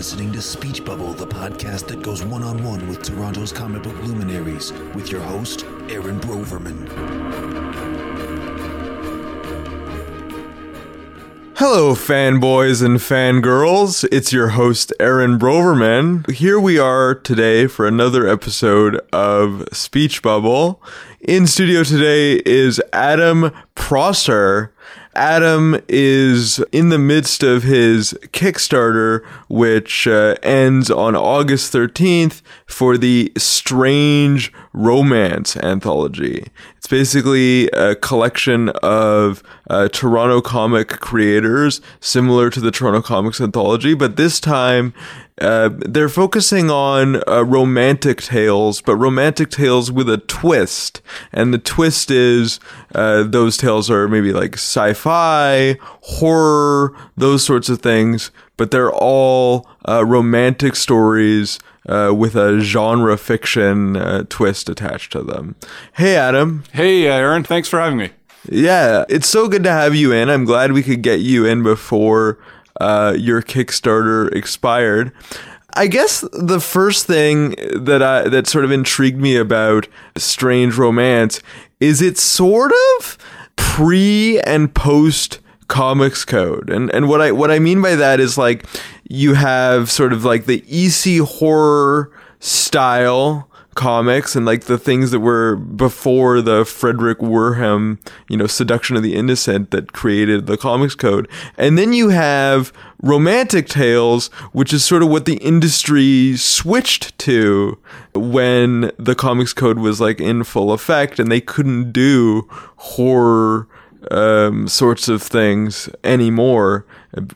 listening to Speech Bubble, the podcast that goes one on one with Toronto's comic book luminaries, with your host, Aaron Broverman. Hello, fanboys and fangirls. It's your host, Aaron Broverman. Here we are today for another episode of Speech Bubble. In studio today is Adam Prosser. Adam is in the midst of his Kickstarter, which uh, ends on August 13th for the Strange Romance Anthology. It's basically a collection of uh, Toronto comic creators, similar to the Toronto Comics Anthology, but this time uh, they're focusing on uh, romantic tales, but romantic tales with a twist. And the twist is uh, those tales are maybe like sci fi, horror, those sorts of things, but they're all uh, romantic stories. Uh, with a genre fiction twist attached to them. Hey, Adam. Hey, Aaron. Thanks for having me. Yeah, it's so good to have you in. I'm glad we could get you in before uh, your Kickstarter expired. I guess the first thing that I that sort of intrigued me about Strange Romance is it's sort of pre and post comics code. And and what I what I mean by that is like you have sort of like the EC horror style comics and like the things that were before the Fredric Wertham, you know, Seduction of the Innocent that created the comics code. And then you have romantic tales, which is sort of what the industry switched to when the comics code was like in full effect and they couldn't do horror um, sorts of things anymore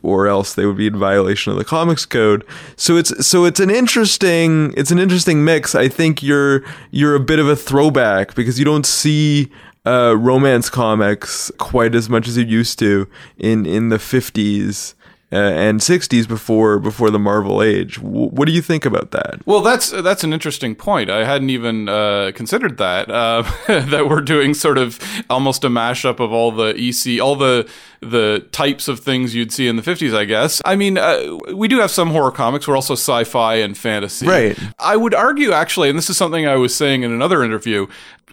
or else they would be in violation of the comics code. So it's so it's an interesting it's an interesting mix. I think you're you're a bit of a throwback because you don't see uh, romance comics quite as much as you used to in in the 50s uh, and 60s before before the Marvel age. W- what do you think about that? Well, that's that's an interesting point. I hadn't even uh, considered that uh, that we're doing sort of almost a mashup of all the EC, all the the types of things you'd see in the 50s, I guess. I mean, uh, we do have some horror comics. We're also sci-fi and fantasy. Right. I would argue, actually, and this is something I was saying in another interview,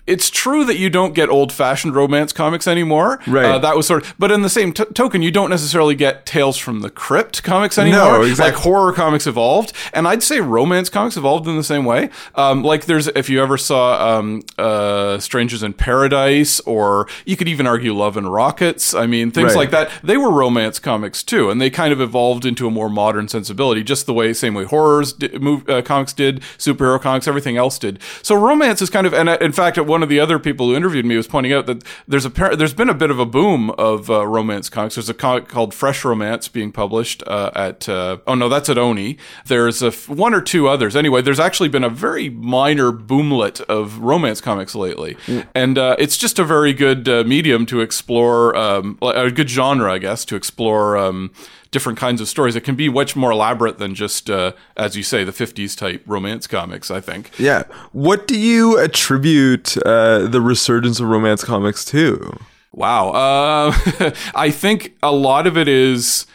it's true that you don't get old fashioned romance comics anymore. Right. Uh, that was sort of, but in the same t- token, you don't necessarily get Tales from the Crypt comics anymore. No, exactly. Like horror comics evolved. And I'd say romance comics evolved in the same way. Um, like there's, if you ever saw um, uh, Strangers in Paradise, or you could even argue Love and Rockets. I mean, things right. like that. They were romance comics too. And they kind of evolved into a more modern sensibility, just the way, same way horrors did, move, uh, comics did, superhero comics, everything else did. So romance is kind of, and uh, in fact, one of the other people who interviewed me was pointing out that there's a there's been a bit of a boom of uh, romance comics. There's a comic called Fresh Romance being published uh, at uh, oh no, that's at Oni. There's a f- one or two others. Anyway, there's actually been a very minor boomlet of romance comics lately, mm. and uh, it's just a very good uh, medium to explore um, a good genre, I guess, to explore. Um, different kinds of stories. It can be much more elaborate than just, uh, as you say, the 50s type romance comics, I think. Yeah. What do you attribute uh, the resurgence of romance comics to? Wow. Uh, I think a lot of it is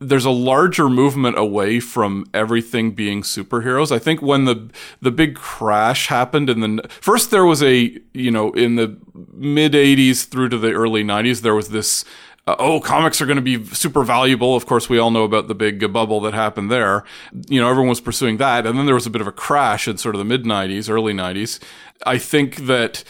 there's a larger movement away from everything being superheroes. I think when the the big crash happened in the first there was a you know in the mid 80s through to the early 90s there was this uh, oh, comics are going to be super valuable. Of course, we all know about the big bubble that happened there. You know, everyone was pursuing that. And then there was a bit of a crash in sort of the mid 90s, early 90s. I think that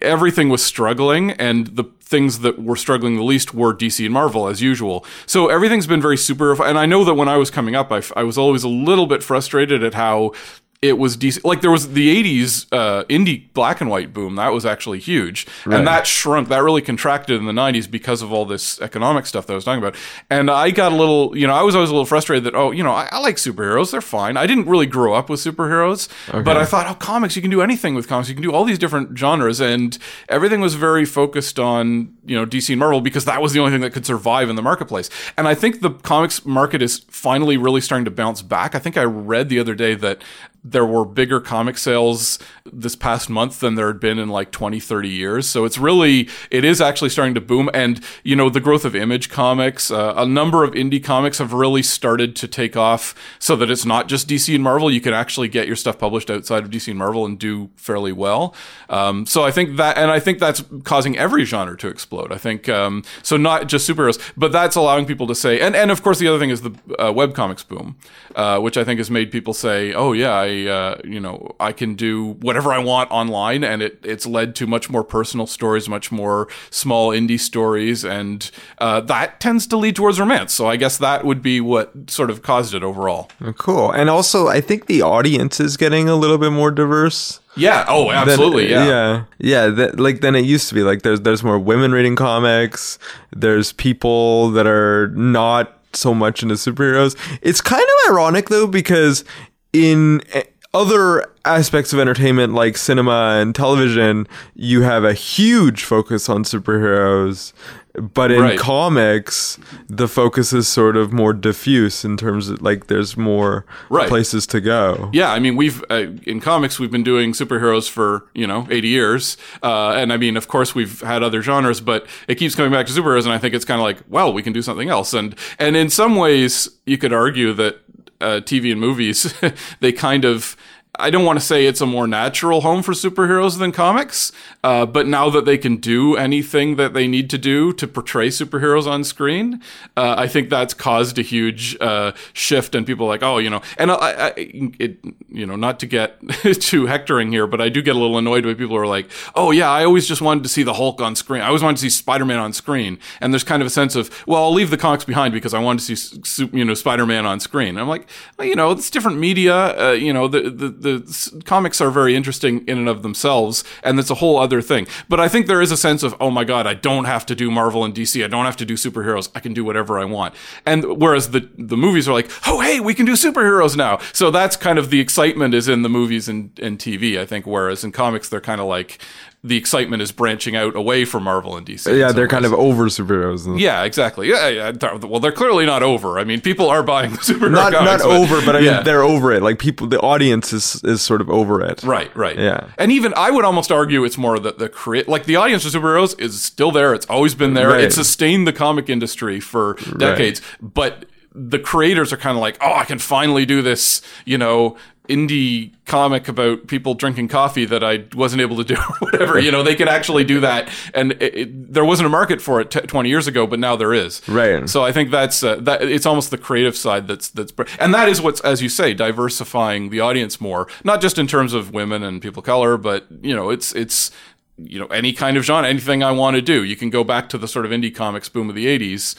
everything was struggling and the things that were struggling the least were DC and Marvel as usual. So everything's been very super and I know that when I was coming up I, I was always a little bit frustrated at how it was decent. Like there was the '80s uh, indie black and white boom that was actually huge, right. and that shrunk. That really contracted in the '90s because of all this economic stuff that I was talking about. And I got a little, you know, I was always a little frustrated that oh, you know, I, I like superheroes. They're fine. I didn't really grow up with superheroes, okay. but I thought, oh, comics. You can do anything with comics. You can do all these different genres, and everything was very focused on you know DC and Marvel because that was the only thing that could survive in the marketplace. And I think the comics market is finally really starting to bounce back. I think I read the other day that there were bigger comic sales this past month than there had been in like 20 30 years. So it's really it is actually starting to boom. And you know the growth of image comics uh, a number of indie comics have really started to take off so that it's not just dc and marvel. You can actually get your stuff published outside of dc and marvel and do fairly well. Um, so i think that and i think that's causing every genre to explode. I think um, so not just superheroes but that's allowing people to say and and of course the other thing is the uh, web comics boom uh, which i think has made people say oh yeah i uh, you know, I can do whatever I want online, and it, it's led to much more personal stories, much more small indie stories, and uh, that tends to lead towards romance. So I guess that would be what sort of caused it overall. Cool. And also, I think the audience is getting a little bit more diverse. Yeah. Oh, absolutely. Than, yeah. Yeah. Yeah. That, like than it used to be. Like there's there's more women reading comics. There's people that are not so much into superheroes. It's kind of ironic though because in other aspects of entertainment like cinema and television, you have a huge focus on superheroes. But in Right. comics, the focus is sort of more diffuse in terms of like there's more Right. places to go. Yeah, I mean, we've uh, in comics we've been doing superheroes for you know eighty years, uh, and I mean, of course, we've had other genres, but it keeps coming back to superheroes, and I think it's kind of like, well, we can do something else, and and in some ways, you could argue that uh, TV and movies they kind of. I don't want to say it's a more natural home for superheroes than comics, uh, but now that they can do anything that they need to do to portray superheroes on screen, uh, I think that's caused a huge uh, shift. And people like, oh, you know, and I, I, it, you know, not to get too hectoring here, but I do get a little annoyed when people are like, oh yeah, I always just wanted to see the Hulk on screen. I always wanted to see Spider-Man on screen, and there's kind of a sense of, well, I'll leave the comics behind because I wanted to see, you know, Spider-Man on screen. And I'm like, well, you know, it's different media. Uh, you know, the the s- comics are very interesting in and of themselves, and it's a whole other thing. But I think there is a sense of, oh my god, I don't have to do Marvel and DC. I don't have to do superheroes. I can do whatever I want. And whereas the the movies are like, oh hey, we can do superheroes now. So that's kind of the excitement is in the movies and, and TV. I think. Whereas in comics, they're kind of like the excitement is branching out away from Marvel and DC. Yeah, they're kind of over superheroes. Yeah, exactly. Yeah, yeah. Well, they're clearly not over. I mean, people are buying the superhero Not not comics, over, but I mean they're over it. Like people, the audience is is sort of over it. Right, right. Yeah. And even I would almost argue it's more that the create like the audience for superheroes is still there. It's always been there. Right. It sustained the comic industry for decades. But the creators are kind of like, oh, I can finally do this, you know, indie comic about people drinking coffee that I wasn't able to do or whatever. You know, they can actually do that. And it, it, there wasn't a market for it t- 20 years ago, but now there is. Right. So I think that's uh, that. It's almost the creative side that's that's, and that is what's as you say, diversifying the audience more, not just in terms of women and people of color, but you know, it's it's you know any kind of genre, anything I want to do. You can go back to the sort of indie comics boom of the '80s,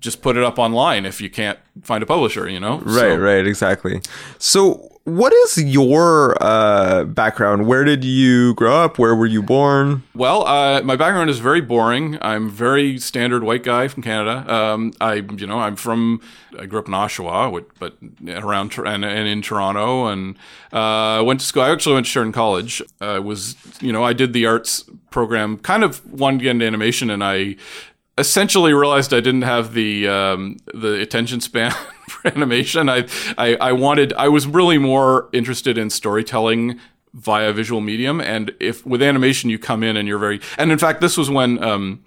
just put it up online if you can't find a publisher. You know, Right, So- right, exactly. So, what is your uh, background? Where did you grow up? Where were you born? Well, uh, my background is very boring. I'm very standard white guy from Canada. Um, I, you know, I'm from. I grew up in Oshawa, but around and, and in Toronto, and uh, went to school. I actually went to Sheridan College. I was, you know, I did the arts program. Kind of wanted to get into animation, and I essentially realized I didn't have the um, the attention span for animation. I, I I wanted I was really more interested in storytelling via visual medium, and if with animation you come in and you're very and in fact this was when. Um,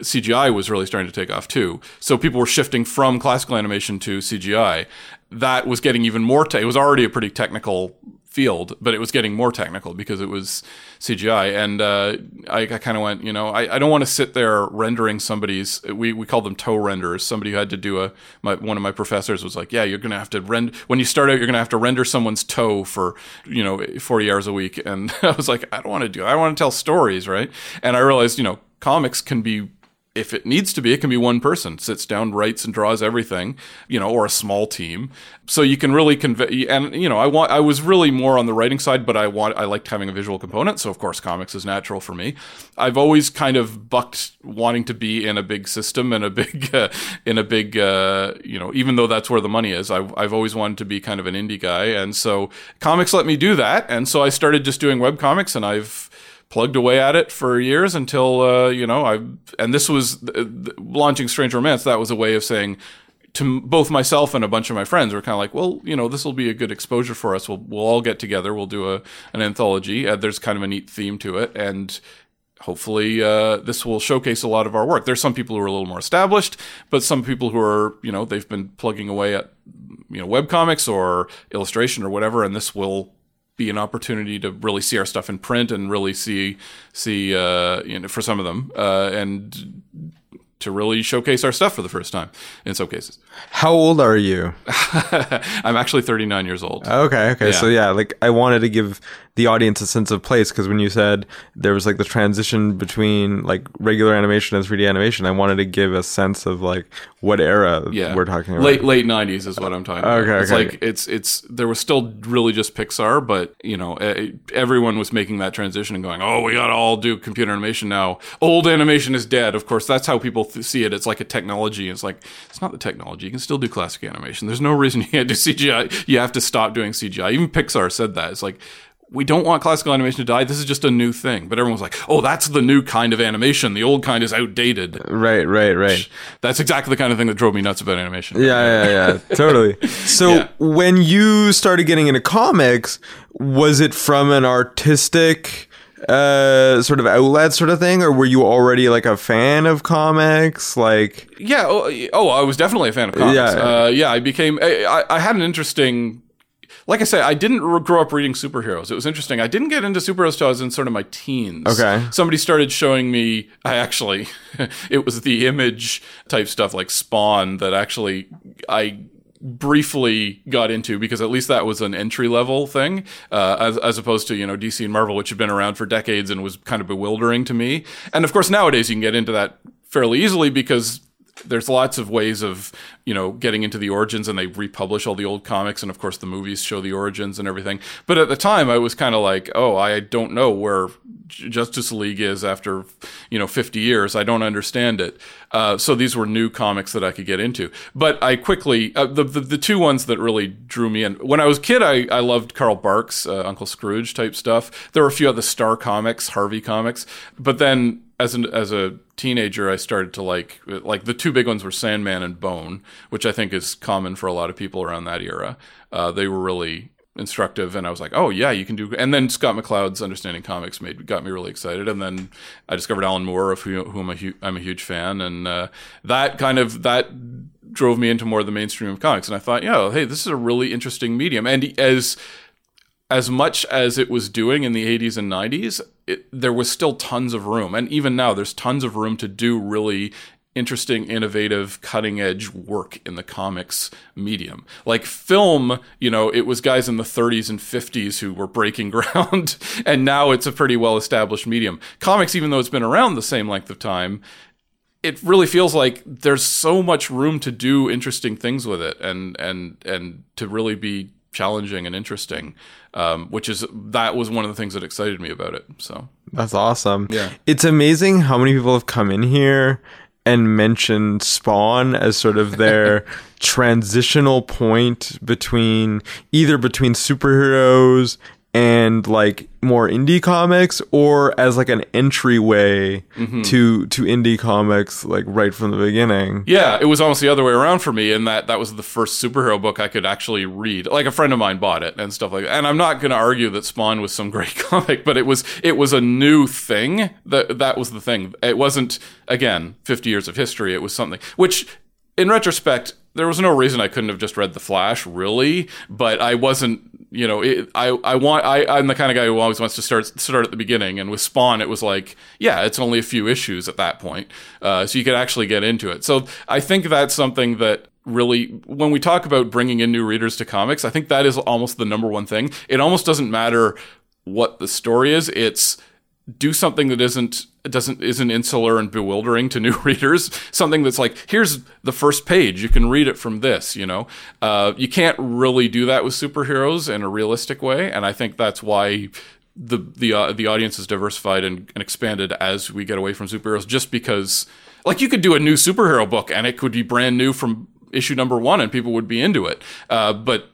CGI was really starting to take off too. So people were shifting from classical animation to CGI. That was getting even more. Te- it was already a pretty technical field, but it was getting more technical because it was CGI. And uh, I, I kind of went, you know, I, I don't want to sit there rendering somebody's. We we called them toe renders. Somebody who had to do a. My, one of my professors was like, yeah, you're gonna have to rend when you start out. You're gonna have to render someone's toe for you know 40 hours a week. And I was like, I don't want to do. It. I want to tell stories, right? And I realized, you know, comics can be if it needs to be, it can be one person sits down, writes, and draws everything, you know, or a small team. So you can really convey. And you know, I want. I was really more on the writing side, but I want. I liked having a visual component. So of course, comics is natural for me. I've always kind of bucked wanting to be in a big system and a big, uh, in a big, uh, you know, even though that's where the money is. I've I've always wanted to be kind of an indie guy, and so comics let me do that. And so I started just doing web comics, and I've plugged away at it for years until uh, you know I and this was uh, launching Strange Romance. That was a way of saying to both myself and a bunch of my friends were kind of like, well, you know, this will be a good exposure for us. We'll we'll all get together. We'll do a an anthology. Uh, there's kind of a neat theme to it, and hopefully uh, this will showcase a lot of our work. There's some people who are a little more established, but some people who are you know they've been plugging away at you know web comics or illustration or whatever, and this will be an opportunity to really see our stuff in print and really see see uh, you know for some of them uh, and to really showcase our stuff for the first time in some cases. How old are you? I'm actually 39 years old. Okay, okay. Yeah. So yeah, like I wanted to give the audience a sense of place because when you said there was like the transition between like regular animation and 3D animation, I wanted to give a sense of like what era yeah, we're talking about. Late late 90s is what I'm talking about. Okay, it's okay. like it's it's there was still really just Pixar, but you know everyone was making that transition and going, oh, we got to all do computer animation now. Old animation is dead. Of course, that's how people th- see it. It's like a technology. It's like it's not the technology. You can still do classic animation. There's no reason you can't do CGI. You have to stop doing CGI. Even Pixar said that. It's like we don't want classical animation to die. This is just a new thing. But everyone's like, oh, that's the new kind of animation. The old kind is outdated. right, right, right. That's exactly the kind of thing that drove me nuts about animation. Yeah, yeah, yeah, totally. So Yeah. when you started getting into comics, was it from an artistic uh sort of outlet sort of thing or were you already like a fan of comics like Yeah. Oh, oh, I was definitely a fan of comics. Yeah. Uh, yeah. I became. I, I- I had an interesting. Like I say, I didn't grow up reading superheroes. It was interesting. I didn't get into superheroes till I was in sort of my teens. Okay. Somebody started showing me. I actually, it was the image type stuff like Spawn that actually I briefly got into because at least that was an entry level thing uh, as, as opposed to you know dc and marvel which had been around for decades and was kind of bewildering to me and of course nowadays you can get into that fairly easily because there's lots of ways of you know getting into the origins and they republish all the old comics and of course the movies show the origins and everything. But at the time i was kind of like oh i don't know where justice league is after you know 50 years. I don't understand it. Uh, so these were new comics that i could get into. But i quickly uh, the, the the two ones that really drew me in when i was kid i, I loved carl barks uh, uncle scrooge type stuff. There were a few other star comics harvey comics. But then as an as a teenager, I started to like like the two big ones were Sandman and Bone, which I think is common for a lot of people around that era. Uh, they were really instructive, and I was like, oh yeah, you can do. And then Scott McCloud's Understanding Comics made got me really excited, and then I discovered Alan Moore, of who, whom I'm a, hu- I'm a huge fan, and uh, that kind of that drove me into more of the mainstream of comics. And I thought, yeah, hey, this is a really interesting medium, and as as much as it was doing in the 80s and 90s, it, there was still tons of room. And even now, there's tons of room to do really interesting, innovative, cutting edge work in the comics medium. Like film, you know, it was guys in the 30s and 50s who were breaking ground, and now it's a pretty well established medium. Comics, even though it's been around the same length of time, it really feels like there's so much room to do interesting things with it and and and to really be challenging and interesting um, which is that was one of the things that excited me about it so That's awesome. Yeah. It's amazing how many people have come in here and mentioned Spawn as sort of their transitional point between either between superheroes and like more indie comics or as like an entryway Mm-hmm. to to indie comics like right from the beginning. yeah it was almost the other way around for me in that that was the first superhero book i could actually read. Like a friend of mine bought it and stuff like that. And i'm not going to argue that spawn was some great comic but it was it was a new thing. That that was the thing. It wasn't again 50 years of history. It was something which in retrospect there was no reason i couldn't have just read the flash really but i wasn't you know it, i i want i i'm the kind of guy who always wants to start start at the beginning. And with spawn it was like yeah it's only a few issues at that point uh, so you could actually get into it. So i think that's something that really when we talk about bringing in new readers to comics i think that is almost the number one thing. It almost doesn't matter what the story is. It's do something that isn't doesn't isn't insular and bewildering to new readers. Something that's like here's the first page you can read it from this you know? Uh, you can't really do that with superheroes in a realistic way and i think that's why the the uh, the audience is diversified and, and expanded as we get away from superheroes just because like you could do a new superhero book and it could be brand new from issue number one and people would be into it. Uh, but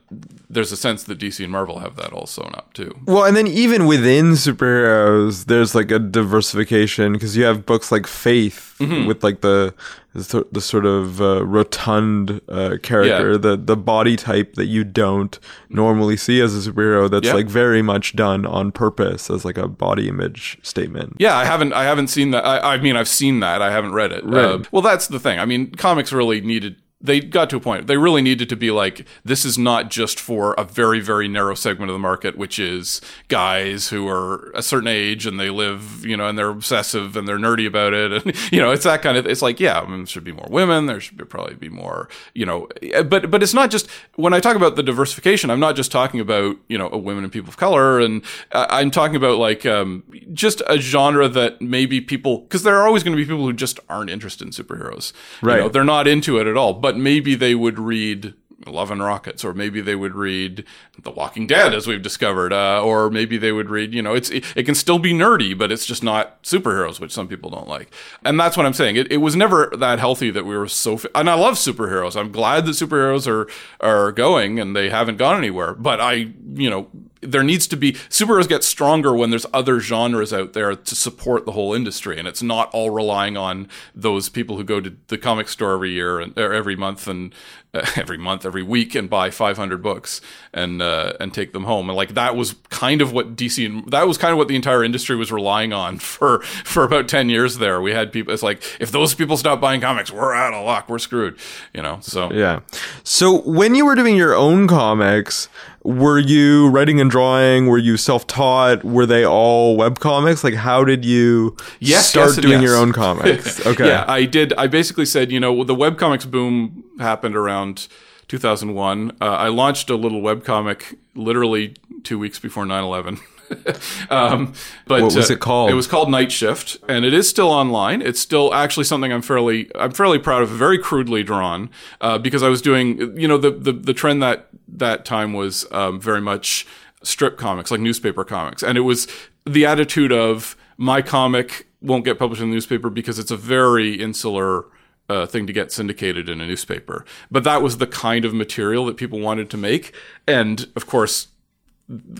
there's a sense that DC and Marvel have that all sewn up too. Well, and then even within superheroes, there's like a diversification because you have books like Faith Mm-hmm. with like the the, sort of uh, rotund uh, character, Yeah. the the body type that you don't normally see as a superhero. That's Yeah. like very much done on purpose as like a body image statement. Yeah, I haven't. I haven't seen that. I, I mean, I've seen that. I haven't read it. Right. Uh, well, that's the thing. I mean, comics really needed. They got to a point. They really needed to be like, this is not just for a very, very narrow segment of the market, which is guys who are a certain age and they live, you know, and they're obsessive and they're nerdy about it, and you know, it's that kind of. It's like, yeah, I mean, there should be more women. There should be, probably be more, you know, but but it's not just when I talk about the diversification. I'm not just talking about you know women and people of color, and I- I'm talking about like um, just a genre that maybe people because there are always going to be people who just aren't interested in superheroes. You Right. know, they're not into it at all, but maybe they would read Love and Rockets, or maybe they would read The Walking Dead, as we've discovered, uh, or maybe they would read, you know, it's it, it can still be nerdy, but it's just not superheroes, which some people don't like. And that's what I'm saying. It, it was never that healthy that we were so. Fi- and I love superheroes. I'm glad that superheroes are are going, and they haven't gone anywhere. But I, you know. There needs to be superheroes get stronger when there's other genres out there to support the whole industry, and it's not all relying on those people who go to the comic store every year and every month and uh, every month, every week, and buy 500 books and uh, and take them home. And like that was kind of what DC and that was kind of what the entire industry was relying on for for about 10 years. There, we had people. It's like if those people stop buying comics, we're out of luck. We're screwed. You know. So Yeah. So when you were doing your own comics, were you writing and drawing? Were you self-taught? Were they all web comics? Like, how did you Yes, start yes, doing yes. your own comics? Okay. Yeah, I did. I basically said, you know, the webcomics boom happened around 2001. Uh, I launched a little web comic literally two weeks before 9 11. um, but What was uh, it called? It was called Night Shift, and it is still online. It's still actually something I'm fairly I'm fairly proud of. Very crudely drawn, uh, because I was doing you know the the, the trend that that time was um, very much strip comics, like newspaper comics, and it was the attitude of my comic won't get published in the newspaper because it's a very insular uh, thing to get syndicated in a newspaper. But that was the kind of material that people wanted to make, and of course,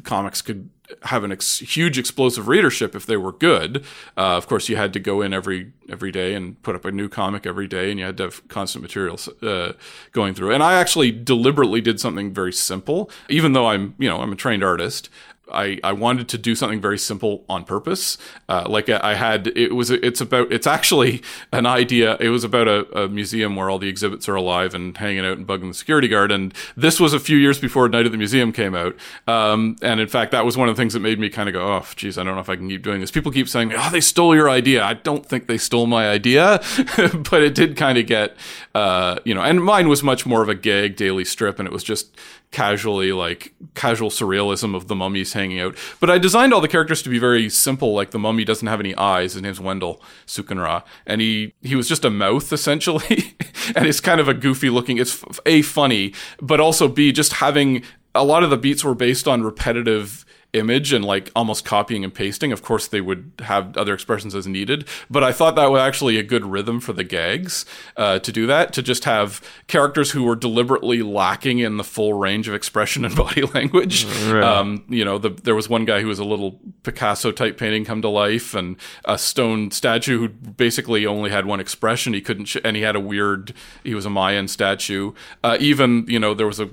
comics could have an ex- huge explosive readership if they were good. Uh, of course, you had to go in every every day and put up a new comic every day, and you had to have constant materials uh, going through. And I actually deliberately did something very simple, even though I'm you know I'm a trained artist. I, I wanted to do something very simple on purpose. Uh, like I had, it was, it's about, it's actually an idea. It was about a, a museum where all the exhibits are alive and hanging out and bugging the security guard. And this was a few years before Night at the Museum came out. Um, and in fact, that was one of the things that made me kind of go, oh, geez, I don't know if I can keep doing this. People keep saying, oh, they stole your idea. I don't think they stole my idea, but it did kind of get, uh, you know, and mine was much more of a gag daily strip and it was just, casually like casual surrealism of the mummies hanging out. But I designed all the characters to be very simple. Like the mummy doesn't have any eyes. His name's Wendell Sukanra, and he he was just a mouth essentially, and it's kind of a goofy looking. It's a funny, but also b just having a lot of the beats were based on repetitive image and like almost copying and pasting. Of course, they would have other expressions as needed, but I thought that was actually a good rhythm for the gags uh, to do that. To just have characters who were deliberately lacking in the full range of expression and body language. Um, you know, the, there was one guy who was a little Picasso type painting come to life, and a stone statue who basically only had one expression. He couldn't, sh- and he had a weird. He was a Mayan statue. Uh, even you know, there was a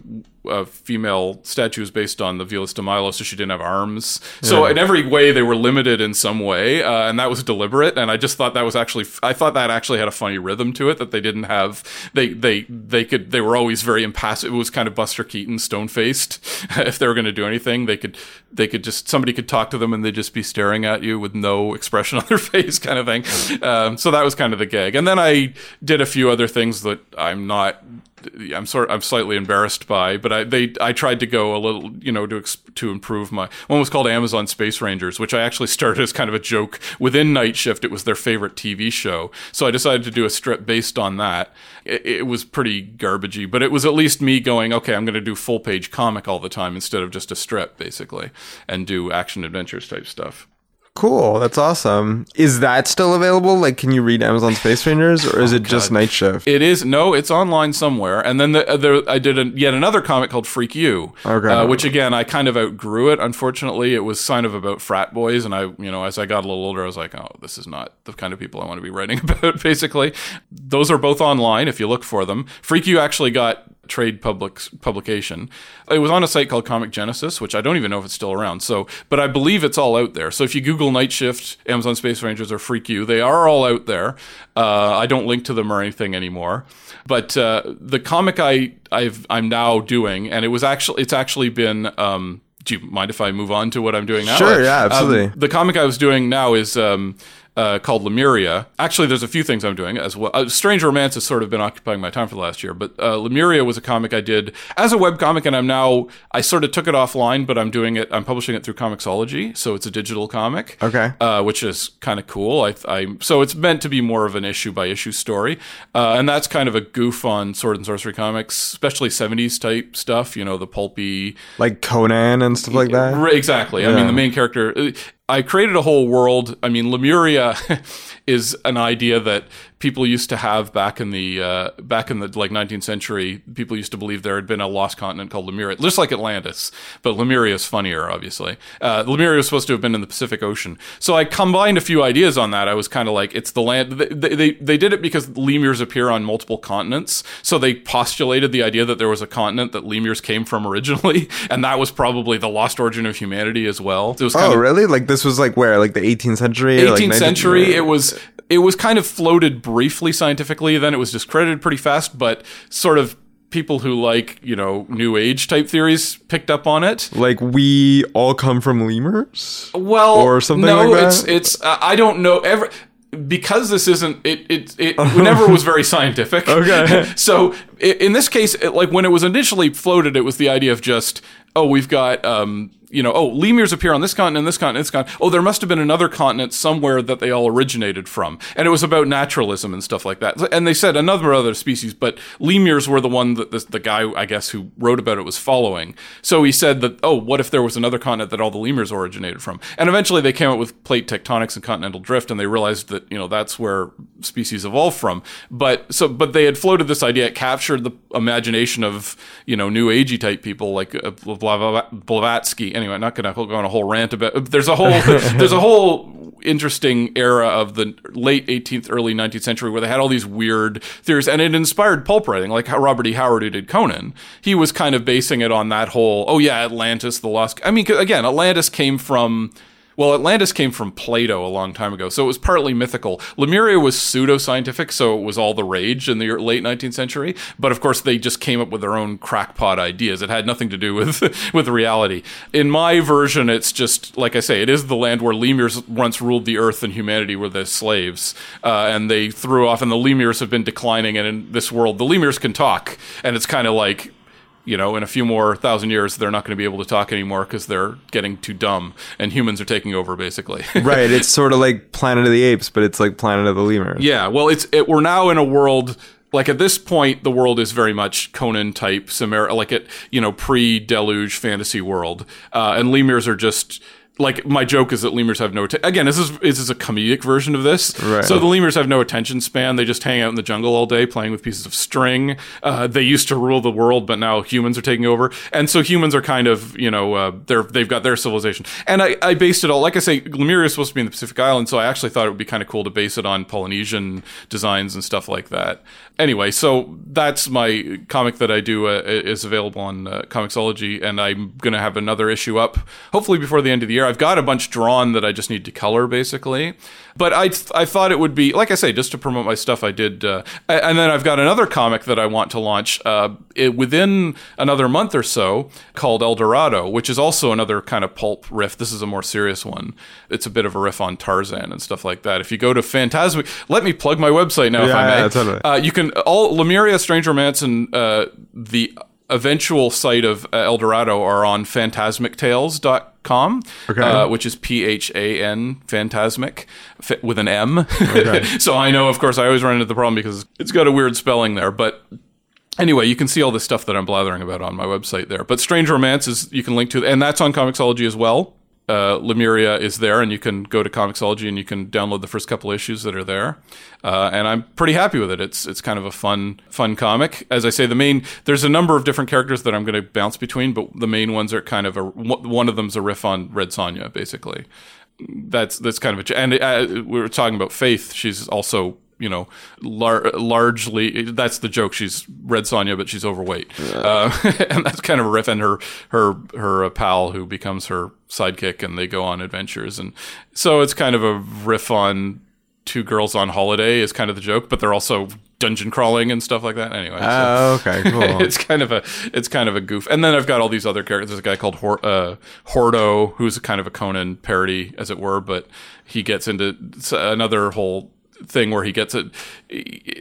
uh, female statues based on the Venus de Milo, so she didn't have arms. So in every way, they were limited in some way, uh, and that was deliberate. And I just thought that was actually, I thought that actually had a funny rhythm to it that they didn't have. They they they could they were always very impassive. It was kind of Buster Keaton, stone faced. if they were going to do anything, they could they could just somebody could talk to them and they'd just be staring at you with no expression on their face, kind of thing. Um, so that was kind of the gag. And then I did a few other things that I'm not I'm sort I'm slightly embarrassed by, but I they I tried to go a little, you know, to to improve my one was called Amazon Space Rangers, which I actually started as kind of a joke within Night Shift. It was their favorite TV show, so I decided to do a strip based on that. It, it was pretty garbagey, but it was at least me going, okay, I'm going to do full page comic all the time instead of just a strip, basically, and do action adventures type stuff. Cool. That's awesome. Is that still available? Like, can you read Amazon Space Rangers, or is it just Night Shift? It is no, it's online somewhere. And then the, there, I did a, yet another comic called Freak You, Okay. uh, which again I kind of outgrew it. Unfortunately, it was kind of about frat boys, and I, you know, as I got a little older, I was like, oh, this is not the kind of people I want to be writing about. Basically, those are both online if you look for them. Freak You actually got trade public publication. It was on a site called Comic Genesis, which I don't even know if it's still around. So, but I believe it's all out there. So if you Google Night Shift, Amazon Space Rangers, or Freak You, they are all out there. Uh, I don't link to them or anything anymore. But uh, the comic I I've I'm now doing, and it was actually it's actually been. Um, do you mind if I move on to what I'm doing now? Sure, yeah, absolutely. Um, the comic I was doing now is um, uh, called Lemuria. Actually, there's a few things I'm doing as well. Uh, Strange Romance has sort of been occupying my time for the last year, but uh, Lemuria was a comic I did as a web comic, and I'm now I sort of took it offline, but I'm doing it. I'm publishing it through Comixology, so it's a digital comic. Okay. uh, which is kind of cool. I, I so it's meant to be more of an issue by issue story, uh, and that's kind of a goof on sword and sorcery comics, especially 70s type stuff. You know, the pulpy Like Conan and stuff like that. Exactly. I mean, the main character. I created a whole world. I mean, Lemuria is an idea that people used to have back in the uh, back in the like 19th century. People used to believe there had been a lost continent called Lemuria, just like Atlantis. But Lemuria is funnier, obviously. Uh, Lemuria was supposed to have been in the Pacific Ocean. So I combined a few ideas on that. I was kind of like, it's the land. They, they they did it because lemurs appear on multiple continents. So they postulated the idea that there was a continent that lemurs came from originally, and that was probably the lost origin of humanity as well. It was kind Oh, of really? Like this was like where? Like the 18th century? or, like, 18th 19th century. It was it was kind of floated briefly scientifically. Then it was discredited pretty fast, but sort of people who like you know new age type theories picked up on it. Like we all come from lemurs? Well, Or something no, like that? it's it's uh, I don't know ever because this isn't it it it never was very scientific. Okay. so in this case, it, like when it was initially floated, it was the idea of just oh we've got um you know oh lemurs appear on this continent, this continent, this continent. Oh, there must have been another continent somewhere that they all originated from, and it was about naturalism and stuff like that. And they said another other species, but lemurs were the one that this, the guy I guess who wrote about it was following. So he said that oh what if there was another continent that all the lemurs originated from? And eventually they came up with plate tectonics and continental drift, and they realized that you know that's where species evolved from. But so but they had floated this idea. It captured the imagination of you know new agey type people like uh, Blava- Blavatsky. Anyway, not going to go on a whole rant about. There's a whole there's a whole interesting era of the late 18th, early 19th century where they had all these weird theories, and it inspired pulp writing, like how Robert E. Howard, who did Conan, he was kind of basing it on that whole. Oh yeah, Atlantis, the lost. I mean, again, Atlantis came from. Well, Atlantis came from Plato a long time ago, so it was partly mythical. Lemuria was pseudo-scientific, so it was all the rage in the late 19th century. But of course, they just came up with their own crackpot ideas. It had nothing to do with with reality. In my version, it's just like I say, it is the land where lemurs once ruled the earth, and humanity were the slaves, uh, and they threw off. And the lemurs have been declining, and in this world, the lemurs can talk, and it's kind of like you know, in a few more thousand years, they're not going to be able to talk anymore because they're getting too dumb, and humans are taking over, basically. right. It's sort of like Planet of the Apes, but it's like Planet of the Lemurs. yeah. Well, it's it, we're now in a world. Like at this point, the world is very much Conan type, Samara, like it, you know, pre-deluge fantasy world, uh, and lemurs are just like my joke is that lemurs have no. Att- Again, this is this is a comedic version of this. Right. So the lemurs have no attention span. They just hang out in the jungle all day, playing with pieces of string. Uh, they used to rule the world, but now humans are taking over, and so humans are kind of you know uh, they're they've got their civilization. And I, I based it all like I say, Lemuria is supposed to be in the Pacific Islands, so I actually thought it would be kind of cool to base it on Polynesian designs and stuff like that. Anyway, so that's my comic that I do uh, is available on uh, Comixology, and I'm gonna have another issue up hopefully before the end of the year. I've got a bunch drawn that I just need to color basically, but I I thought it would be like I say just to promote my stuff. I did, uh, and then I've got another comic that I want to launch uh, it, within another month or so called El Dorado, which is also another kind of pulp riff. This is a more serious one. It's a bit of a riff on Tarzan and stuff like that. If you go to Phantasmic, let me plug my website now, if I may. yeah, totally. Uh, you can all Lemuria, Strange Romance, and uh, the eventual site of uh, El Dorado are on phantasmictales.com, Okay. uh, which is P H A N Phantasmic with an M. so I know, of course, I always run into the problem because it's got a weird spelling there, but. Anyway, you can see all the stuff that I'm blathering about on my website there. But Strange Romance is you can link to, and that's on Comixology as well. Uh, Lemuria is there, and you can go to Comixology and you can download the first couple issues that are there. Uh, and I'm pretty happy with it. It's it's kind of a fun fun comic. As I say, the main there's a number of different characters that I'm going to bounce between, but the main ones are kind of a one of them's a riff on Red Sonja, basically. That's that's kind of a and uh, we were talking about Faith. She's also you know, lar- largely that's the joke. She's Red Sonja, but she's overweight, uh, and that's kind of a riff. And her her her pal who becomes her sidekick, and they go on adventures, and so it's kind of a riff on two girls on holiday is kind of the joke, but they're also dungeon crawling and stuff like that. Anyway, oh, okay, cool. it's kind of a it's kind of a goof. And then I've got all these other characters. There's a guy called Hor- uh, Hordo, who's kind of a Conan parody, as it were, but he gets into another whole thing where he gets it.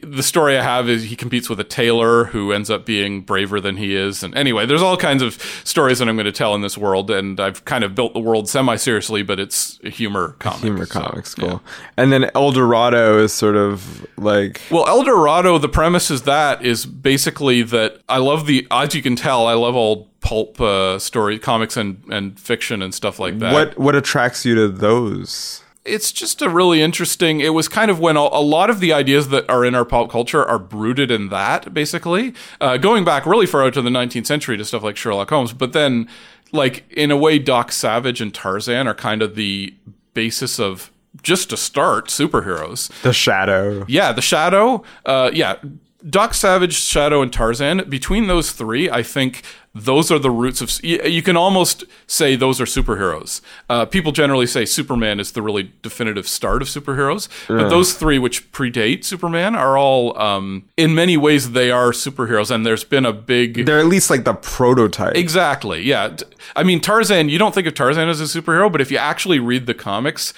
The story I have is he competes with a tailor who ends up being braver than he is. And anyway, there's all kinds of stories that I'm going to tell in this world. And I've kind of built the world semi seriously, but it's a humor comic. Humor so, comics, cool. Yeah. And then El Dorado is sort of like. Well, El Dorado, the premise is that is basically that I love the, as you can tell, I love old pulp uh, story, comics and, and fiction and stuff like that. What what attracts you to those? It's just a really interesting. It was kind of when a, a, lot of the ideas that are in our pop culture are brooded in that, basically, uh, going back really far out to the 19th century to stuff like Sherlock Holmes. But then, like in a way, Doc Savage and Tarzan are kind of the basis of just to start superheroes. The Shadow, yeah, the Shadow, uh, yeah. Doc Savage, Shadow, and Tarzan. Between those three, I think those are the roots of. You can almost say those are superheroes. Uh, people generally say Superman is the really definitive start of superheroes, but those three, which predate Superman, are all um, in many ways they are superheroes. And there's been a big. They're at least like the prototype. Exactly. Yeah. I mean, Tarzan. You don't think of Tarzan as a superhero, but if you actually read the comics,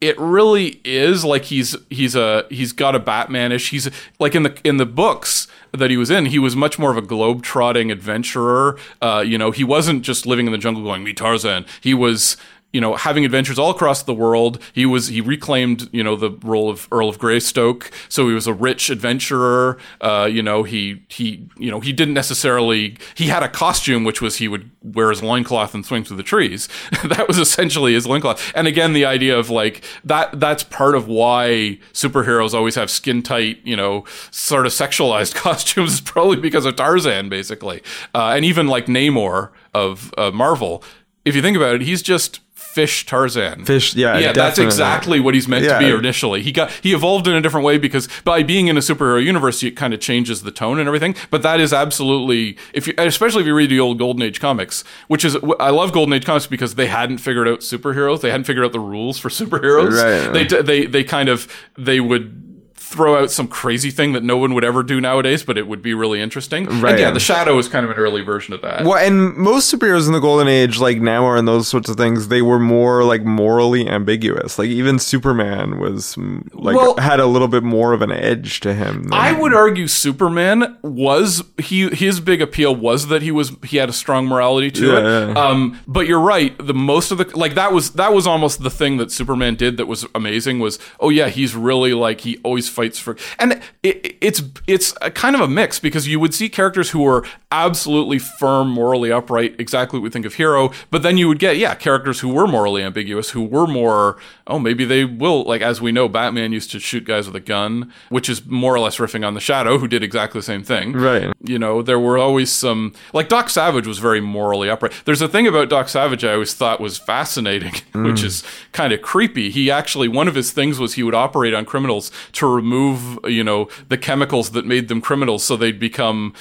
it really is like he's he's a he's got a Batmanish. He's like in the in the books that he was in, he was much more of a globe-trotting adventurer. Uh, you know, he wasn't just living in the jungle going, me Tarzan. He was you know, having adventures all across the world. He was he reclaimed you know the role of Earl of Greystoke, so he was a rich adventurer. Uh, you know, he he you know he didn't necessarily he had a costume which was he would wear his loincloth and swing through the trees. that was essentially his loincloth. And again, the idea of like that that's part of why superheroes always have skin tight, you know, sort of sexualized costumes is probably because of Tarzan, basically, uh, and even like Namor of uh, Marvel. If you think about it, he's just fish Tarzan. Fish, yeah, yeah. That's exactly what he's meant yeah. to be initially. He got he evolved in a different way because by being in a superhero universe, it kind of changes the tone and everything. But that is absolutely if you, especially if you read the old Golden Age comics, which is I love Golden Age comics because they hadn't figured out superheroes. They hadn't figured out the rules for superheroes. Right. They they they kind of they would throw out some crazy thing that no one would ever do nowadays, but it would be really interesting. Right. And yeah, the Shadow is kind of an early version of that. Well, and most superheroes in the Golden Age, like Namor and those sorts of things, they were more like morally ambiguous. Like even Superman was mm, like well, had a little bit more of an edge to him. I would argue Superman was he his big appeal was that he was he had a strong morality to yeah. it. Um, but you're right. The most of the like that was that was almost the thing that Superman did that was amazing was oh yeah he's really like he always fights fights for, and it, it's it's kind of a mix because you would see characters who are absolutely firm, morally upright, exactly what we think of hero, but then you would get yeah characters who were morally ambiguous, who were more oh maybe they will like as we know Batman used to shoot guys with a gun, which is more or less riffing on the Shadow, who did exactly the same thing. Right. You know there were always some like Doc Savage was very morally upright. There's a thing about Doc Savage I always thought was fascinating, mm. which is kind of creepy. He actually one of his things was he would operate on criminals to remove you know, the chemicals that made them criminals so they'd become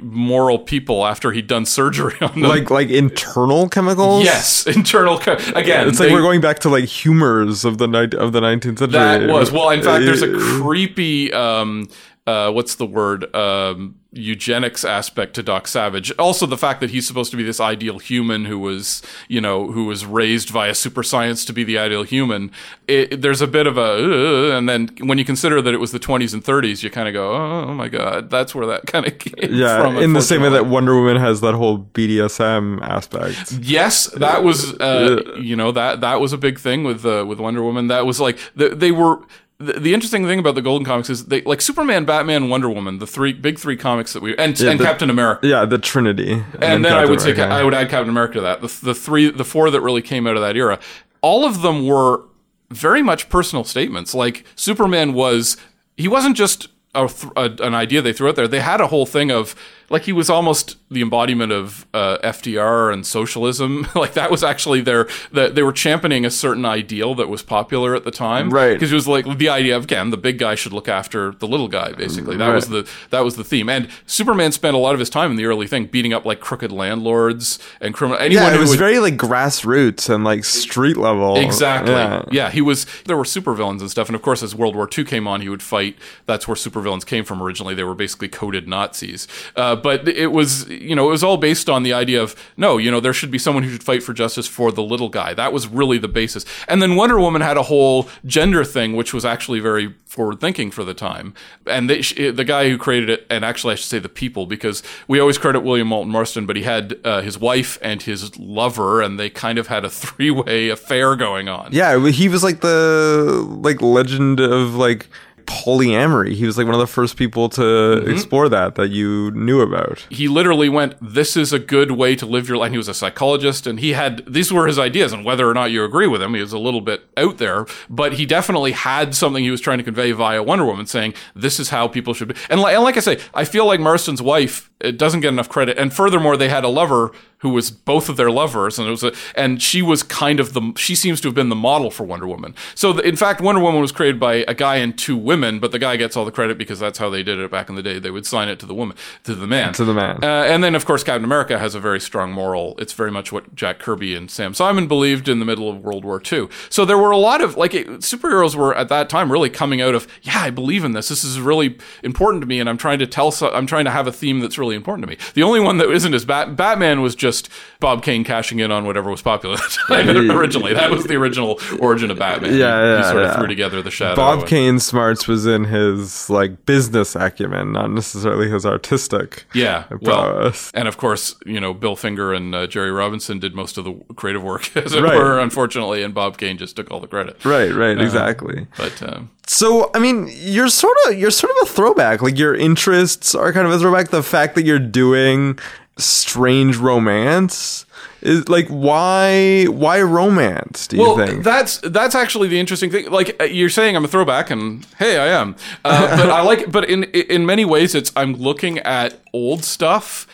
moral people after he'd done surgery on them. Like like internal chemicals? Yes, internal again. It's they, like we're going back to like humors of the night of the 19th century. That was. Well, in fact there's a creepy um uh, what's the word um, eugenics aspect to Doc Savage. Also, the fact that he's supposed to be this ideal human who was, you know, who was raised via super science to be the ideal human. It, there's a bit of a, uh, and then when you consider that it was the 20s and 30s, you kind of go, oh, my god, that's where that kind of came yeah, from. in the same way that Wonder Woman has that whole BDSM aspect. Yes, that was, uh, you know, that that was a big thing with uh, with Wonder Woman. That was like they, they were the, the interesting thing about the Golden comics is they like Superman, Batman, Wonder Woman, the three big three comics that we and, and the- Captain America. Yeah, the Trinity. And, and then I Captain would say I would add Captain America to that. The, the three, the four that really came out of that era, all of them were very much personal statements. Like Superman was, he wasn't just a, a, an idea they threw out there. They had a whole thing of like he was almost the embodiment of uh, FDR and socialism. like that was actually their that they were championing a certain ideal that was popular at the time, Right. Because it was like the idea of again the big guy should look after the little guy. Basically, that was the that was the theme. And Superman spent a lot of his time in the early thing beating up like crooked landlords and criminal. Anyone Yeah, it who was would, very like grassroots and like street level. Exactly. Yeah. Yeah. he was. There were supervillains and stuff, and of course, as World War II came on, he would fight. That's where supervillains came from originally. They were basically coded Nazis. Uh, but it was, you know, it was all based on the idea of no, you know, there should be someone who should fight for justice for the little guy. That was really the basis. And then Wonder Woman had a whole gender thing, which was actually very forward thinking for the time. And they, the guy who created it, and actually I should say the people, because we always credit William Moulton Marston, but he had uh, his wife and his lover, and they kind of had a three way affair going on. Yeah, he was like the like legend of like polyamory. He was like one of the first people to Mm-hmm. explore that that you knew about. he literally went, "This is a good way to live your life." He was a psychologist, and he had these were his ideas. And whether or not you agree with him, he was a little bit out there, but he definitely had something he was trying to convey via Wonder Woman, saying, "This is how people should be." And, li- and like I say, I feel like Marston's wife it doesn't get enough credit. And furthermore, they had a lover who was both of their lovers, and it was a, and she was kind of the she seems to have been the model for Wonder Woman. So the, in fact, Wonder Woman was created by a guy and two women, but the guy gets all the credit because that's how they did it back in the day. They would sign it to the woman, to the man, To the man. Uh, and then of course, Captain America has a very strong moral. It's very much what Jack Kirby and Sam Simon believed in the middle of World War II. So there were a lot of like it, superheroes were at that time really coming out of yeah, I believe in this. This is really important to me, and I'm trying to tell. So, I'm trying to have a theme that's really important to me. The only one that isn't is Bat- Batman was just Bob Kane cashing in on whatever was popular at the time originally. That was the original origin of Batman. Yeah, yeah, he sort of threw together the shadow. Bob and- Kane's was in his like business acumen, not necessarily his artistic. Yeah, well, and of course, you know, Bill Finger and uh, Jerry Robinson did most of the creative work, as it Right. were, unfortunately, and Bob Kane just took all the credit. Right, right, exactly. But um, So, I mean, you're sort of you're sort of a throwback. Like your interests are kind of a throwback. The fact that you're doing strange romance is like why why romance? Do you well, think? that's that's actually the interesting thing. Like uh, you're saying, I'm a throwback, and hey, I am. Uh, but I like. But in in many ways, it's I'm looking at old stuff.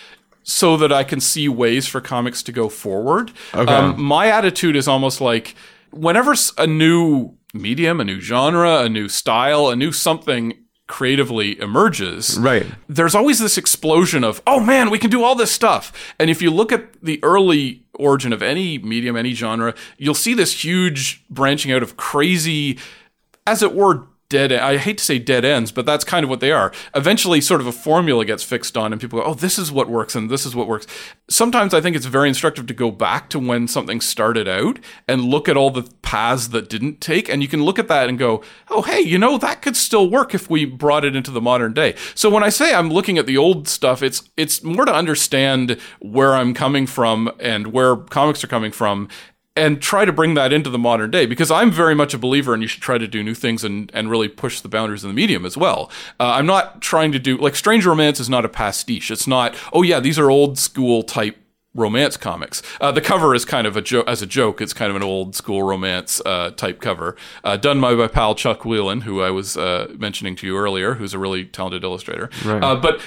So that I can see ways for comics to go forward. Um, my attitude is almost like whenever a new medium, a new genre, a new style, a new something creatively emerges, Right. there's always this explosion of, oh man, we can do all this stuff. And if you look at the early origin of any medium, any genre, you'll see this huge branching out of crazy, as it were, dead I hate to say dead ends, but that's kind of what they are. Eventually sort of a formula gets fixed on and people go, "Oh, this is what works and this is what works." Sometimes I think it's very instructive to go back to when something started out and look at all the paths that didn't take and you can look at that and go, "Oh, hey, you know, that could still work if we brought it into the modern day." So when I say I'm looking at the old stuff, it's it's more to understand where I'm coming from and where comics are coming from and try to bring that into the modern day because I'm very much a believer and you should try to do new things and, and really push the boundaries of the medium as well. Uh, I'm not trying to do like Strange Romance is not a pastiche. It's not, oh yeah, these are old school type romance comics. Uh, the cover is kind of a joke as a joke. It's kind of an old school romance uh, type cover, uh, done by my pal Chuck Whelan, who I was uh, mentioning to you earlier, who's a really talented illustrator. Uh, but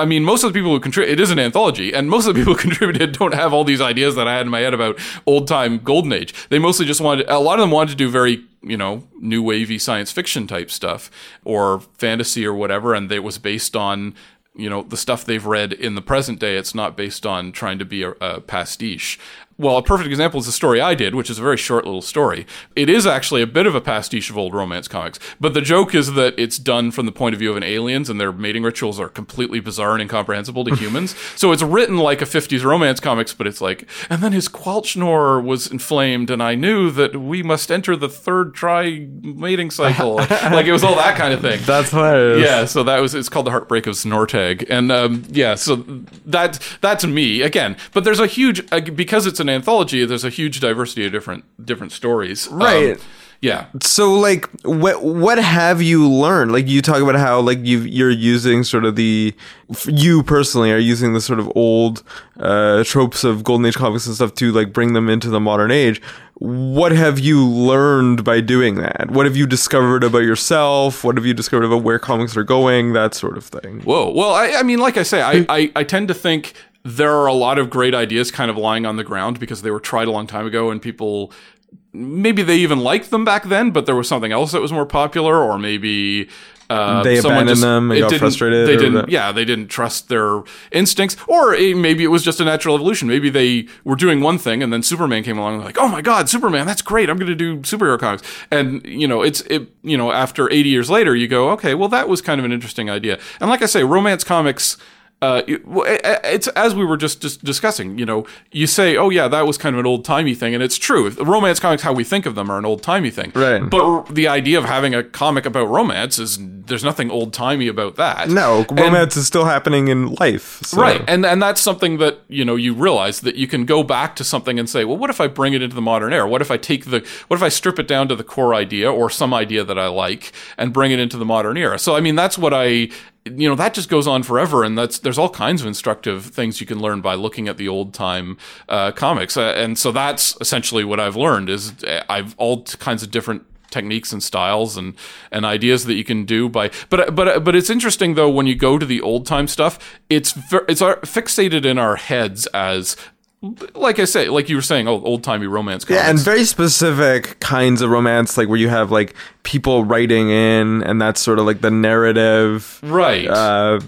I mean, most of the people who contribute, it is an anthology, and most of the people who contributed don't have all these ideas that I had in my head about old time golden age. They mostly just wanted, a lot of them wanted to do very, you know, new wavy science fiction type stuff or fantasy or whatever, and it was based on, you know, the stuff they've read in the present day. It's not based on trying to be a, a pastiche. Well, a perfect example is the story I did, which is a very short little story. It is actually a bit of a pastiche of old romance comics, but the joke is that it's done from the point of view of an aliens and their mating rituals are completely bizarre and incomprehensible to humans. so it's written like a 50s romance comics, but it's like, and then his Qualchnor was inflamed and I knew that we must enter the third try mating cycle. like it was all that kind of thing. That's hilarious. Yeah, so that was it's called the Heartbreak of Snortag, and um, yeah, so that that's me again. But there's a huge uh, because it's an anthology. There's a huge diversity of different different stories. Um, Right. Yeah. So like what what have you learned? Like you talk about how like you you're using sort of the you personally are using the sort of old uh tropes of golden age comics and stuff to like bring them into the modern age. What have you learned by doing that? What have you discovered about yourself? What have you discovered about where comics are going? That sort of thing. Whoa. Well, I, I mean, like I say, I, I, I tend to think there are a lot of great ideas kind of lying on the ground because they were tried a long time ago and people maybe they even liked them back then, but there was something else that was more popular, or maybe uh, They someone abandoned them and it got frustrated They didn't, that- yeah, they didn't trust their instincts, or it, maybe it was just a natural evolution. Maybe they were doing one thing, and then Superman came along, and like, oh my god, Superman, that's great! I'm going to do superhero comics, and you know, it's it, you know, after 80 years later, you go, okay, well, that was kind of an interesting idea, and like I say, romance comics uh, it- it's as we were just, just discussing. You know, you say, "Oh yeah, that was kind of an old timey thing," and it's true. Romance comics, how we think of them, are an old timey thing. Right. But r- the idea of having a comic about romance is there's nothing old timey about that. No, And- romance is still happening in life. so- Right, and and that's something that you know you realize that you can go back to something and say, well, what if I bring it into the modern era? What if I take the what if I strip it down to the core idea or some idea that I like and bring it into the modern era? So I mean, that's what I you know that just goes on forever, and that's there's all kinds of instructive things you can learn by looking at the old time uh, comics, uh, and so that's essentially what I've learned is uh, I've all kinds of different techniques and styles and and ideas that you can do by but but but it's interesting though when you go to the old time stuff it's it's our, fixated in our heads as like I say like you were saying old timey romance comics. Yeah, and very specific kinds of romance, like where you have like people writing in, and that's sort of like the narrative. right Uh,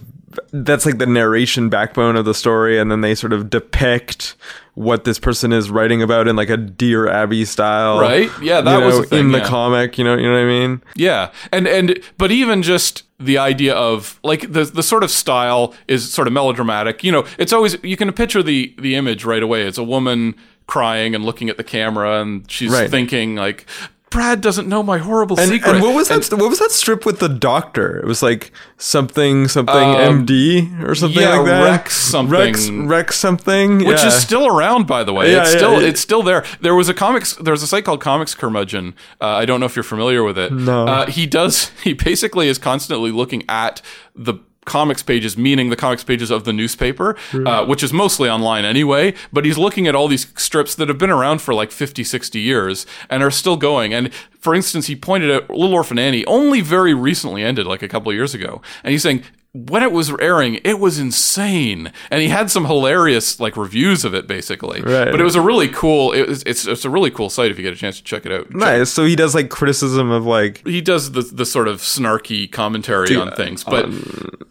that's like the narration backbone of the story, and then they sort of depict what this person is writing about in like a Dear Abby style, Right? Yeah, that you was know, the thing, in the yeah. comic. You know, you know what I mean? Yeah, and and but even just the idea of like the the sort of style is sort of melodramatic. You know, it's always you can picture the the image right away. It's a woman crying and looking at the camera, and she's Right. thinking like. Brad doesn't know my horrible And, secret. and what was that? what was that strip with the doctor? It was like something something Um, MD or something yeah, like that. Rex something. Rex Rex something. which yeah. is still around, by the way. Yeah, it's still it's still there. There was a comics. There was a site called Comics Curmudgeon. Uh, I don't know if you're familiar with it. No. Uh, he does. He basically is constantly looking at the comics pages meaning the comics pages of the newspaper uh, which is mostly online anyway but he's looking at all these strips that have been around for like 50 60 years and are still going. And for instance he pointed out little orphan annie only very recently ended like a couple of years ago. And he's saying when it was airing, it was insane, and he had some hilarious like reviews of it, basically. Right. But it was a really cool. It was, it's it's a really cool site if you get a chance to check it out. nice. So he does like criticism of like He does the the sort of snarky commentary on things, but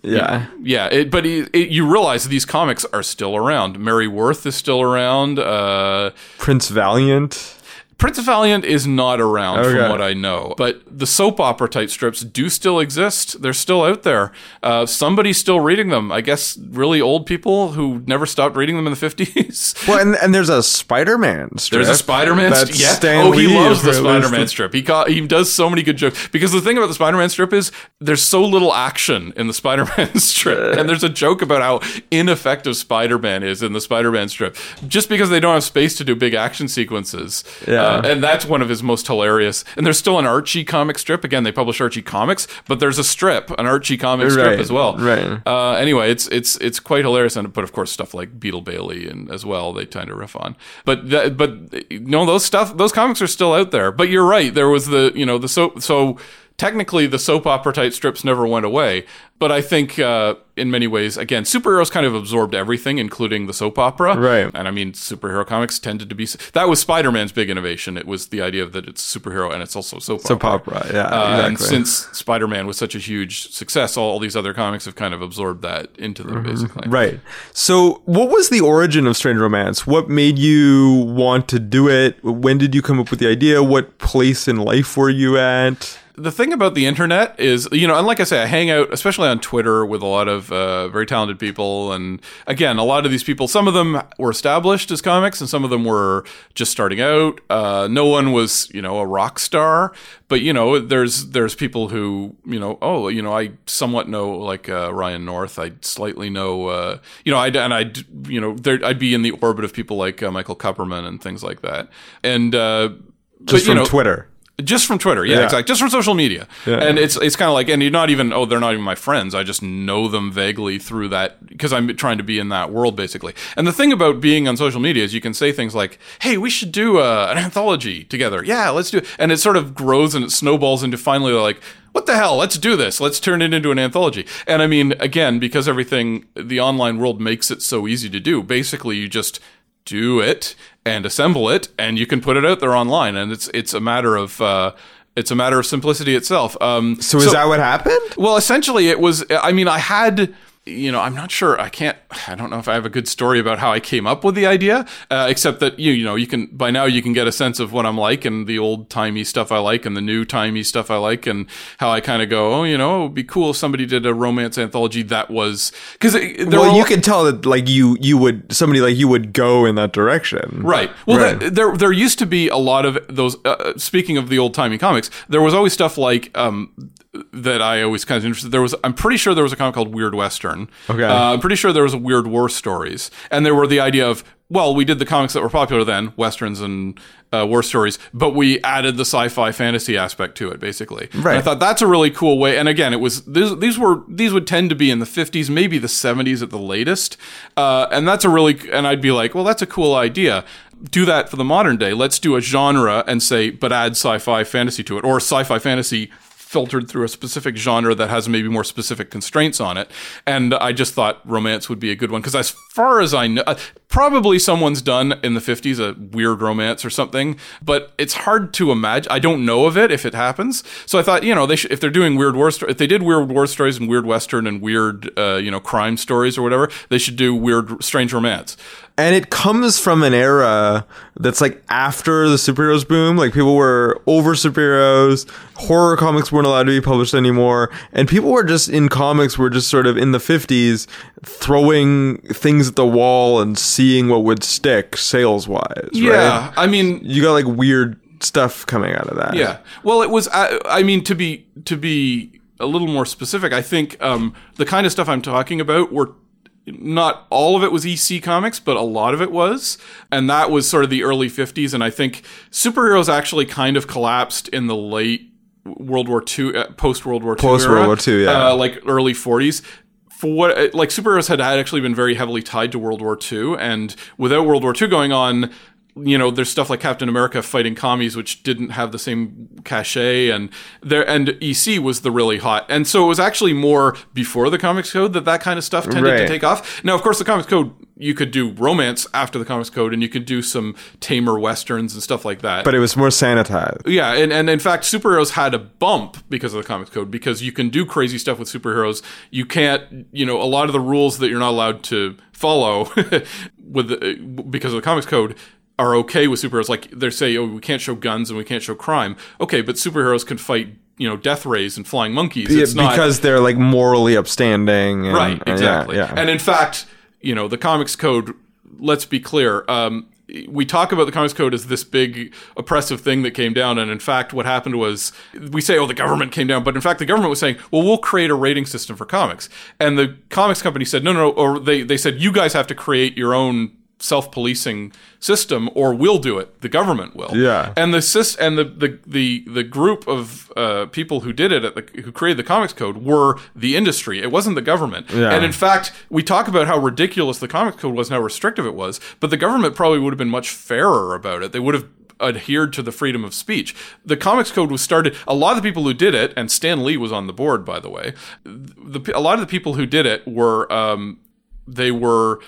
yeah. yeah, it, but he, it, you realize these comics are still around. Mary Worth is still around. Uh, Prince Valiant. Prince Valiant is not around Okay. from what I know, but the soap opera type strips do still exist. They're still out there. Uh, somebody's still reading them. I guess really old people who never stopped reading them in the fifties. Well, and, and there's a Spider-Man strip. There's a Spider-Man. Strip. Yeah. Stan oh, he Lee loves the. Spider-Man strip. He ca- he does so many good jokes because the thing about the Spider-Man strip is there's so little action in the Spider-Man strip, and there's a joke about how ineffective Spider-Man is in the Spider-Man strip just because they don't have space to do big action sequences. Yeah. Uh, and that's one of his most hilarious. And there's still an Archie comic strip. Again, they publish Archie comics, but there's a strip, an Archie comic strip Right, as well. right. Uh, anyway, it's it's it's quite hilarious, and but of course stuff like Beetle Bailey and as well they tend to riff on. But that, but no, those stuff those comics are still out there. But you're right, there was the you know the so so. Technically, the soap opera type strips never went away, but I think uh, in many ways, again, superheroes kind of absorbed everything, including the soap opera. Right. And I mean, superhero comics tended to be that was Spider-Man's big innovation. It was the idea that it's superhero and it's also soap Soap opera. opera, yeah, Uh, And since Spider-Man was such a huge success, all, all these other comics have kind of absorbed that into them, basically. Right. So, what was the origin of Strange Romance? What made you want to do it? When did you come up with the idea? What place in life were you at? The thing about the internet is, you know, and like I say, I hang out, especially on Twitter, with a lot of uh, very talented people. And again, a lot of these people, some of them were established as comics, and some of them were just starting out. Uh, no one was, you know, a rock star, but you know, there's there's people who, you know, oh, you know, I somewhat know like uh, Ryan North. I slightly know, uh, you know, I and I'd, you know, there, I'd be in the orbit of people like uh, Michael Kupperman and things like that. And uh, Just but, you from know, Twitter. Just from Twitter, yeah, Yeah. exactly. Just from social media, Yeah. and it's it's kind of like, and you're not even oh, they're not even my friends. I just know them vaguely through that because I'm trying to be in that world basically. And the thing about being on social media is you can say things like, "Hey, we should do uh, an anthology together." Yeah, let's do it, and it sort of grows and it snowballs into finally like. What the hell? Let's do this. Let's turn it into an anthology. And I mean, again, because everything, the online world makes it so easy to do. Basically, you just do it and assemble it and you can put it out there online and it's it's a matter of uh it's a matter of simplicity itself um So is that what happened? well essentially it was i mean i had you know i'm not sure i can't i don't know if i have a good story about how i came up with the idea uh, except that you you know you can by now you can get a sense of what i'm like and the old timey stuff i like and the new timey stuff i like and how i kind of go oh you know it would be cool if somebody did a romance anthology that was because Well, you can tell that like you you would somebody like you would go in that direction. Right. Well, Right. th- there there used to be a lot of those. Uh, speaking of the old timey comics, there was always stuff like um, that I always kind of interested. There was, I'm pretty sure there was a comic called Weird Western. Okay. Uh, I'm pretty sure there was a Weird War Stories, and there were the idea of well, we did the comics that were popular then, westerns and uh, war stories, but we added the sci-fi fantasy aspect to it, basically. And I thought that's a really cool way. And again, it was these, these were these would tend to be in the 50s, maybe the 70s at the latest. Uh, and that's a really and I'd be like, well, that's a cool idea. Do that for the modern day. Let's do a genre and say, but add sci-fi fantasy to it, or sci-fi fantasy filtered through a specific genre that has maybe more specific constraints on it. And I just thought romance would be a good one because, as far as I know, uh, probably someone's done in the 50s a weird romance or something, but it's hard to imagine. I don't know of it if it happens. So I thought, you know, they if they're doing weird war stories, if they did weird war stories and weird western and weird, uh, you know, crime stories or whatever, they should do weird, strange romance. And it comes from an era that's like after the superheroes boom. Like people were over superheroes. Horror comics weren't allowed to be published anymore. And people were just in comics were just sort of in the 50s throwing things at the wall and seeing what would stick sales wise. Yeah. Right? I mean, You got like weird stuff coming out of that. Yeah. Well, it was. I, I mean, to be to be a little more specific, I think um, the kind of stuff I'm talking about were not all of it was EC Comics, but a lot of it was, and that was sort of the early '50s. And I think superheroes actually kind of collapsed in the late World War II, uh, post World War II, Post World War II, yeah. uh, like early '40s. For what, uh, like superheroes had actually been very heavily tied to World War II, and without World War II going on, you know, there's stuff like Captain America fighting commies, which didn't have the same cachet, and there and EC was the really hot, and so it was actually more before the Comics Code that that kind of stuff tended to take off. Now, of course, the Comics Code you could do romance after the Comics Code, and you could do some tamer westerns and stuff like that. But it was more sanitized. Yeah, and, and in fact, superheroes had a bump because of the comics code because you can do crazy stuff with superheroes. You can't, you know, a lot of the rules that you're not allowed to follow with the, because of the comics code are okay with superheroes. Like they say, oh, we can't show guns and we can't show crime. Okay, but superheroes can fight, you know, death rays and flying monkeys. Yeah, It's not because they're like morally upstanding. And, right and yeah, exactly yeah. and in fact you know the comics code let's be clear um, we talk about the comics code as this big oppressive thing that came down and in fact what happened was we say oh the government came down but in fact the government was saying well we'll create a rating system for comics and the comics company said no no, no or they, they said you guys have to create your own self-policing system or we'll do it the government will Yeah. and the and the the the, the group of uh, people who did it at the, who created the comics code were the industry. It wasn't the government. Yeah. And in fact, we talk about how ridiculous the comics code was and how restrictive it was, but the government probably would have been much fairer about it. They would have adhered to the freedom of speech. The comics code was started a lot of the people who did it and Stan Lee was on the board by the way. The, a lot of the people who did it were um, they were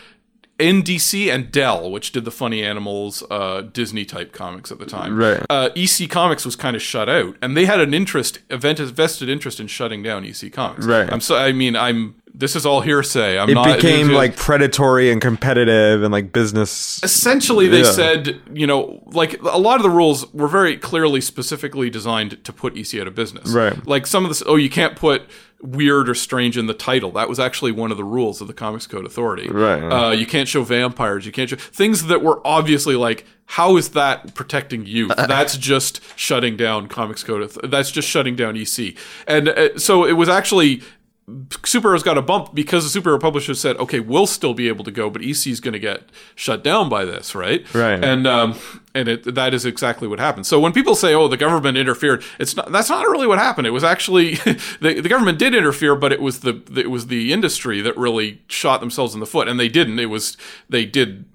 NDC and Dell, which did the Funny Animals uh, Disney type comics at the time. Right. Uh, EC Comics was kind of shut out, and they had an interest, a vent- vested interest in shutting down EC Comics. Right. I'm so. I mean, I'm. This is all hearsay. I'm it not. became it- like predatory and competitive and like business. essentially they Yeah. said you know like a lot of the rules were very clearly specifically designed to put ec out of business Right. like some of this oh you can't put weird or strange in the title that was actually one of the rules of the comics code authority Right. uh, you can't show vampires you can't show things that were obviously like how is that protecting you? that's just shutting down comics code that's just shutting down ec and uh, so it was actually superheroes got a bump because the superhero publishers said, "Okay, we'll still be able to go, but EC is going to get shut down by this, right?" Right. And um, and it, that is exactly what happened. So when people say, "Oh, the government interfered," it's not. That's not really what happened. It was actually the, the government did interfere, but it was the it was the industry that really shot themselves in the foot, and they didn't. It was they did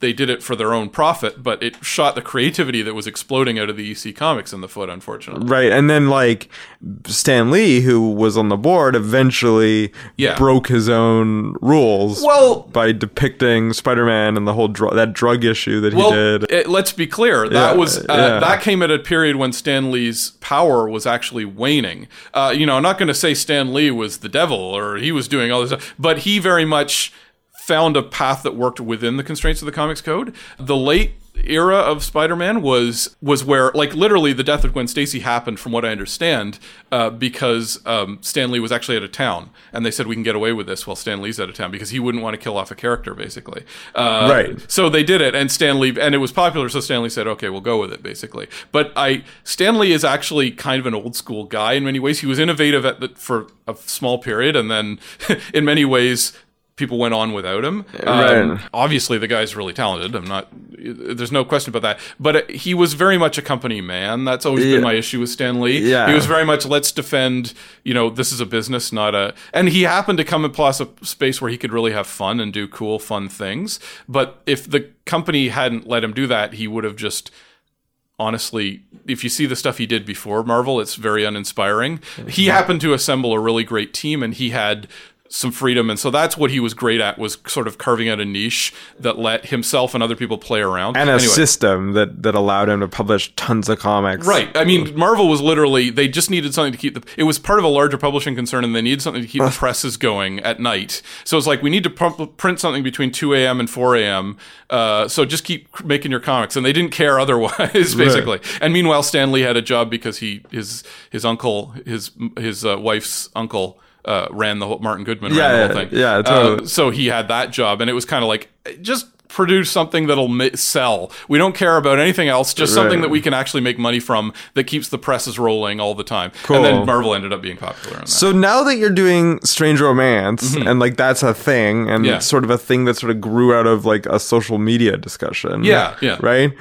they did it for their own profit, but it shot the creativity that was exploding out of the EC comics in the foot, unfortunately. Right. And then like Stan Lee, who was on the board, eventually Yeah. broke his own rules. Well- by depicting Spider-Man and the whole dr- that drug issue that he Well, did. it- let's be clear. That Yeah, was uh, yeah. that came at a period when Stan Lee's power was actually waning. Uh, you know, I'm not going to say Stan Lee was the devil or he was doing all this, stuff, but he very much found a path that worked within the constraints of the comics code. The late era of Spider-Man was was where like literally the death of Gwen Stacy happened from what I understand uh, because um, Stan Lee was actually out of town and they said we can get away with this while Stan Lee's out of town because he wouldn't want to kill off a character basically uh, Right. so they did it and Stan Lee and it was popular so Stan Lee said okay we'll go with it basically but I Stan Lee is actually kind of an old school guy in many ways he was innovative at the, for a small period and then in many ways people went on without him Um, Right. obviously the guy's really talented i'm not there's no question about that but uh, he was very much a company man that's always Yeah. been my issue with stan lee Yeah. he was very much let's defend you know this is a business not a and he happened to come across a space where he could really have fun and do cool fun things but if the company hadn't let him do that he would have just honestly, if you see the stuff he did before Marvel, it's very uninspiring. He happened to assemble a really great team and he had some freedom and so that's what he was great at was sort of carving out a niche that let himself and other people play around and a Anyway. system that, that allowed him to publish tons of comics. Right. I mean, Marvel was literally, they just needed something to keep the, it was part of a larger publishing concern and they needed something to keep the presses going at night. So it's like, we need to pump, print something between 2 a.m. and 4 a.m. Uh, so just keep making your comics. And they didn't care otherwise, basically. And meanwhile, Stan Lee had a job because he, his, his uncle, his, his uh, wife's uncle, uh, ran the whole, Martin Goodman ran Yeah, the whole thing. yeah, Uh, totally. so he had that job and it was kind of like, just produce something that'll ma- sell. We don't care about anything else, just something that we can actually make money from that keeps the presses rolling all the time. Cool. And then Marvel ended up being popular that. So now that you're doing Strange Romance and like that's a thing and Mm-hmm. Yeah. it's sort of a thing that sort of grew out of like a social media discussion. Yeah, yeah. Right?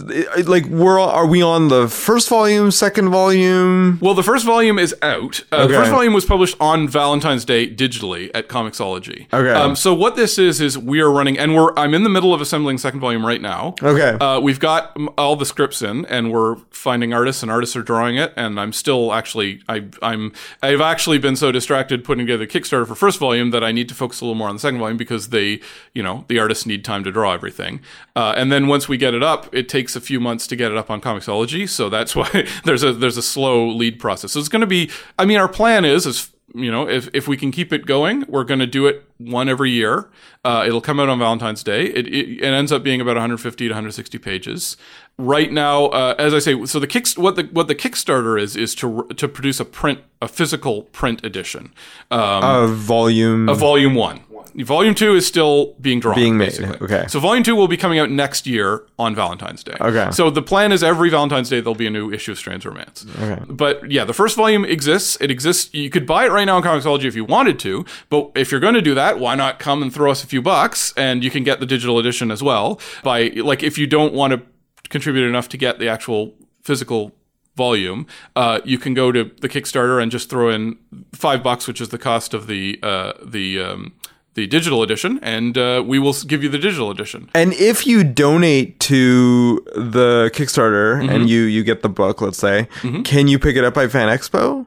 Like we're are we on the first volume, second volume? well, the first volume is out. Uh, The first volume was published on Valentine's Day digitally at Comixology. Okay. Um, so what this is is we are running, and we're I'm in the middle of assembling second volume right now. Okay. Uh, we've got all the scripts in, and we're finding artists, and artists are drawing it. And I'm still actually, I, I'm, I've actually been so distracted putting together Kickstarter for first volume that I need to focus a little more on the second volume because they, you know, the artists need time to draw everything. Uh, and then once we get it up, it takes a few months to get it up on Comixology. So that's why there's a there's a slow lead process. So it's going to be. I mean, our plan is is you know, if, if we can keep it going, we're going to do it one every year. Uh, it'll come out on Valentine's Day. It, it, it ends up being about 150 to 160 pages. Right now, uh, as I say, so the kick, what the what the Kickstarter is is to to produce a print, a physical print edition, um, A volume. of Volume One. Volume Two is still being drawn, Being made, basically. okay. So Volume Two will be coming out next year on Valentine's Day. Okay. So the plan is every Valentine's Day there'll be a new issue of Strange Romance. Okay. But yeah, the first volume exists. It exists. You could buy it right now on Comixology if you wanted to. But if you're going to do that, why not come and throw us a few bucks and you can get the digital edition as well. By like, if you don't want to contribute enough to get the actual physical volume, uh, you can go to the Kickstarter and just throw in five bucks, which is the cost of the uh, the um, the digital edition, and uh, we will give you the digital edition. and if you donate to the Kickstarter Mm-hmm. and you you get the book, let's say, can you pick it up by Fan Expo?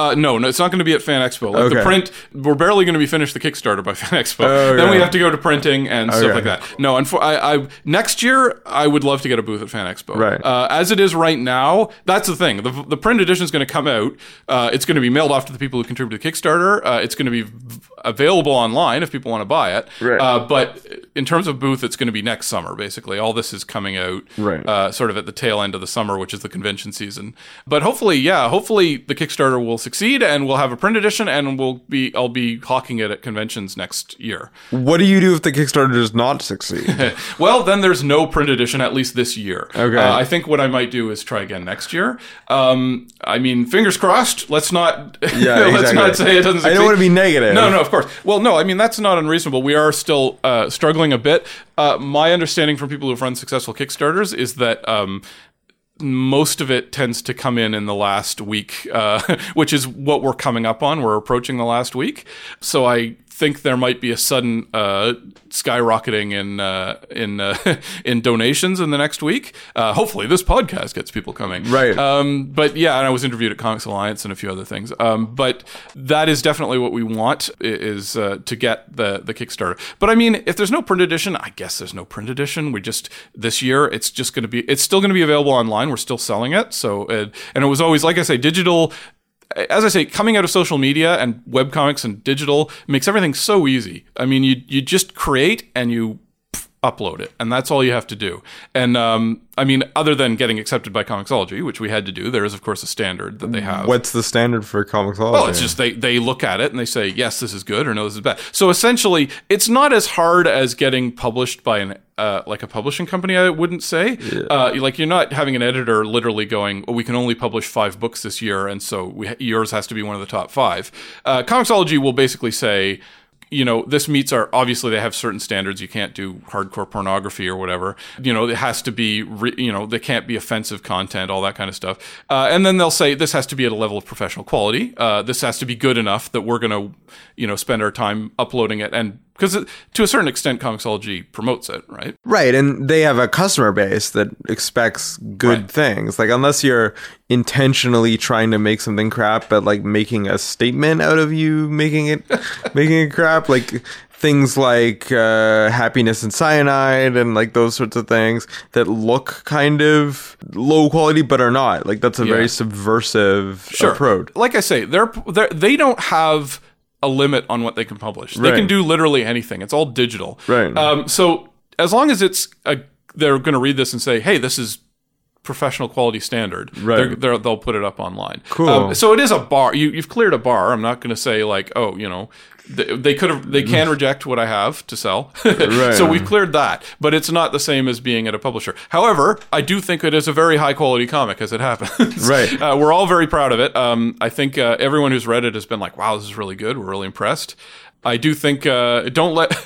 Uh, no, no, it's not going to be at Fan Expo. Like the print, we're barely going to be finished the Kickstarter by Fan Expo. Okay. Then we have to go to printing and stuff like that. No, and for, I, I next year I would love to get a booth at Fan Expo. Right. Uh, as it is right now, that's the thing. The, the print edition is going to come out. Uh, it's going to be mailed off to the people who contribute to Kickstarter. Uh, it's going to be v- available online if people want to buy it. Right. Uh, but in terms of booth, it's going to be next summer. Basically, all this is coming out. Right. Uh, sort of at the tail end of the summer, which is the convention season. But hopefully, yeah, hopefully the Kickstarter will succeed, and we'll have a print edition, and we'll be I'll be hawking it at conventions next year. What do you do if the Kickstarter does not succeed? Well, then there's no print edition at least this year. Okay. Uh, I think what I might do is try again next year. Um, I mean, fingers crossed. Let's not. Yeah, let's exactly. not say it doesn't. I Succeed. don't want to be negative. No, no, of course. Well, no, I mean that's not unreasonable. We are still uh, struggling a bit. Uh, my understanding from people who've run successful Kickstarters is that. Um, most of it tends to come in in the last week, uh, which is what we're coming up on. We're approaching the last week, so I think there might be a sudden uh, skyrocketing in uh, in uh, in donations in the next week. Uh, hopefully, this podcast gets people coming. Right. Um, but yeah, and I was interviewed at Comics Alliance and a few other things. Um, but that is definitely what we want is uh, to get the the Kickstarter. But I mean, if there's no print edition, I guess there's no print edition. We just this year it's just going to be it's still going to be available online. We're still selling it. So and it was always like I say, digital as I say, coming out of social media and webcomics and digital makes everything so easy. I mean, you you just create and you upload it, and that's all you have to do. And um, I mean, other than getting accepted by Comixology, which we had to do, there is of course a standard that they have. What's the standard for Comixology? Well, it's just they they look at it and they say yes, this is good, or no, this is bad. So essentially, it's not as hard as getting published by an uh, like a publishing company. I wouldn't say. Uh, like you're not having an editor literally going, oh, "We can only publish five books this year, and so we, yours has to be one of the top five. Uh, Comixology will basically say you know, this meets our obviously they have certain standards. You can't do hardcore pornography or whatever. You know, it has to be, re, you know, there can't be offensive content, all that kind of stuff. Uh, and then they'll say this has to be at a level of professional quality. Uh, this has to be good enough that we're going to, you know, spend our time uploading it and because to a certain extent, Comixology promotes it, right? Right, and they have a customer base that expects good Right. things. Like unless you're intentionally trying to make something crap, but like making a statement out of you making it making it crap, like things like uh, happiness and cyanide and like those sorts of things that look kind of low quality but are not. Like that's a Yeah. very subversive approach. Like I say, they're, they're they don't have a limit on what they can publish. They Right. can do literally anything. It's all digital. Right. Um, so as long as it's a, they're going to read this and say, "Hey, this is." Professional quality standard. Right. They're, they're, they'll put it up online. Cool. Um, so it is a bar. You, you've cleared a bar. I'm not going to say like, oh, you know, they, they could have. They can reject what I have to sell. Right. so we've cleared that. But it's not the same as being at a publisher. However, I do think it is a very high quality comic as it happens. Right. Uh, we're all very proud of it. Um, I think uh, everyone who's read it has been like, "Wow, this is really good. We're really impressed." I do think uh, don't let.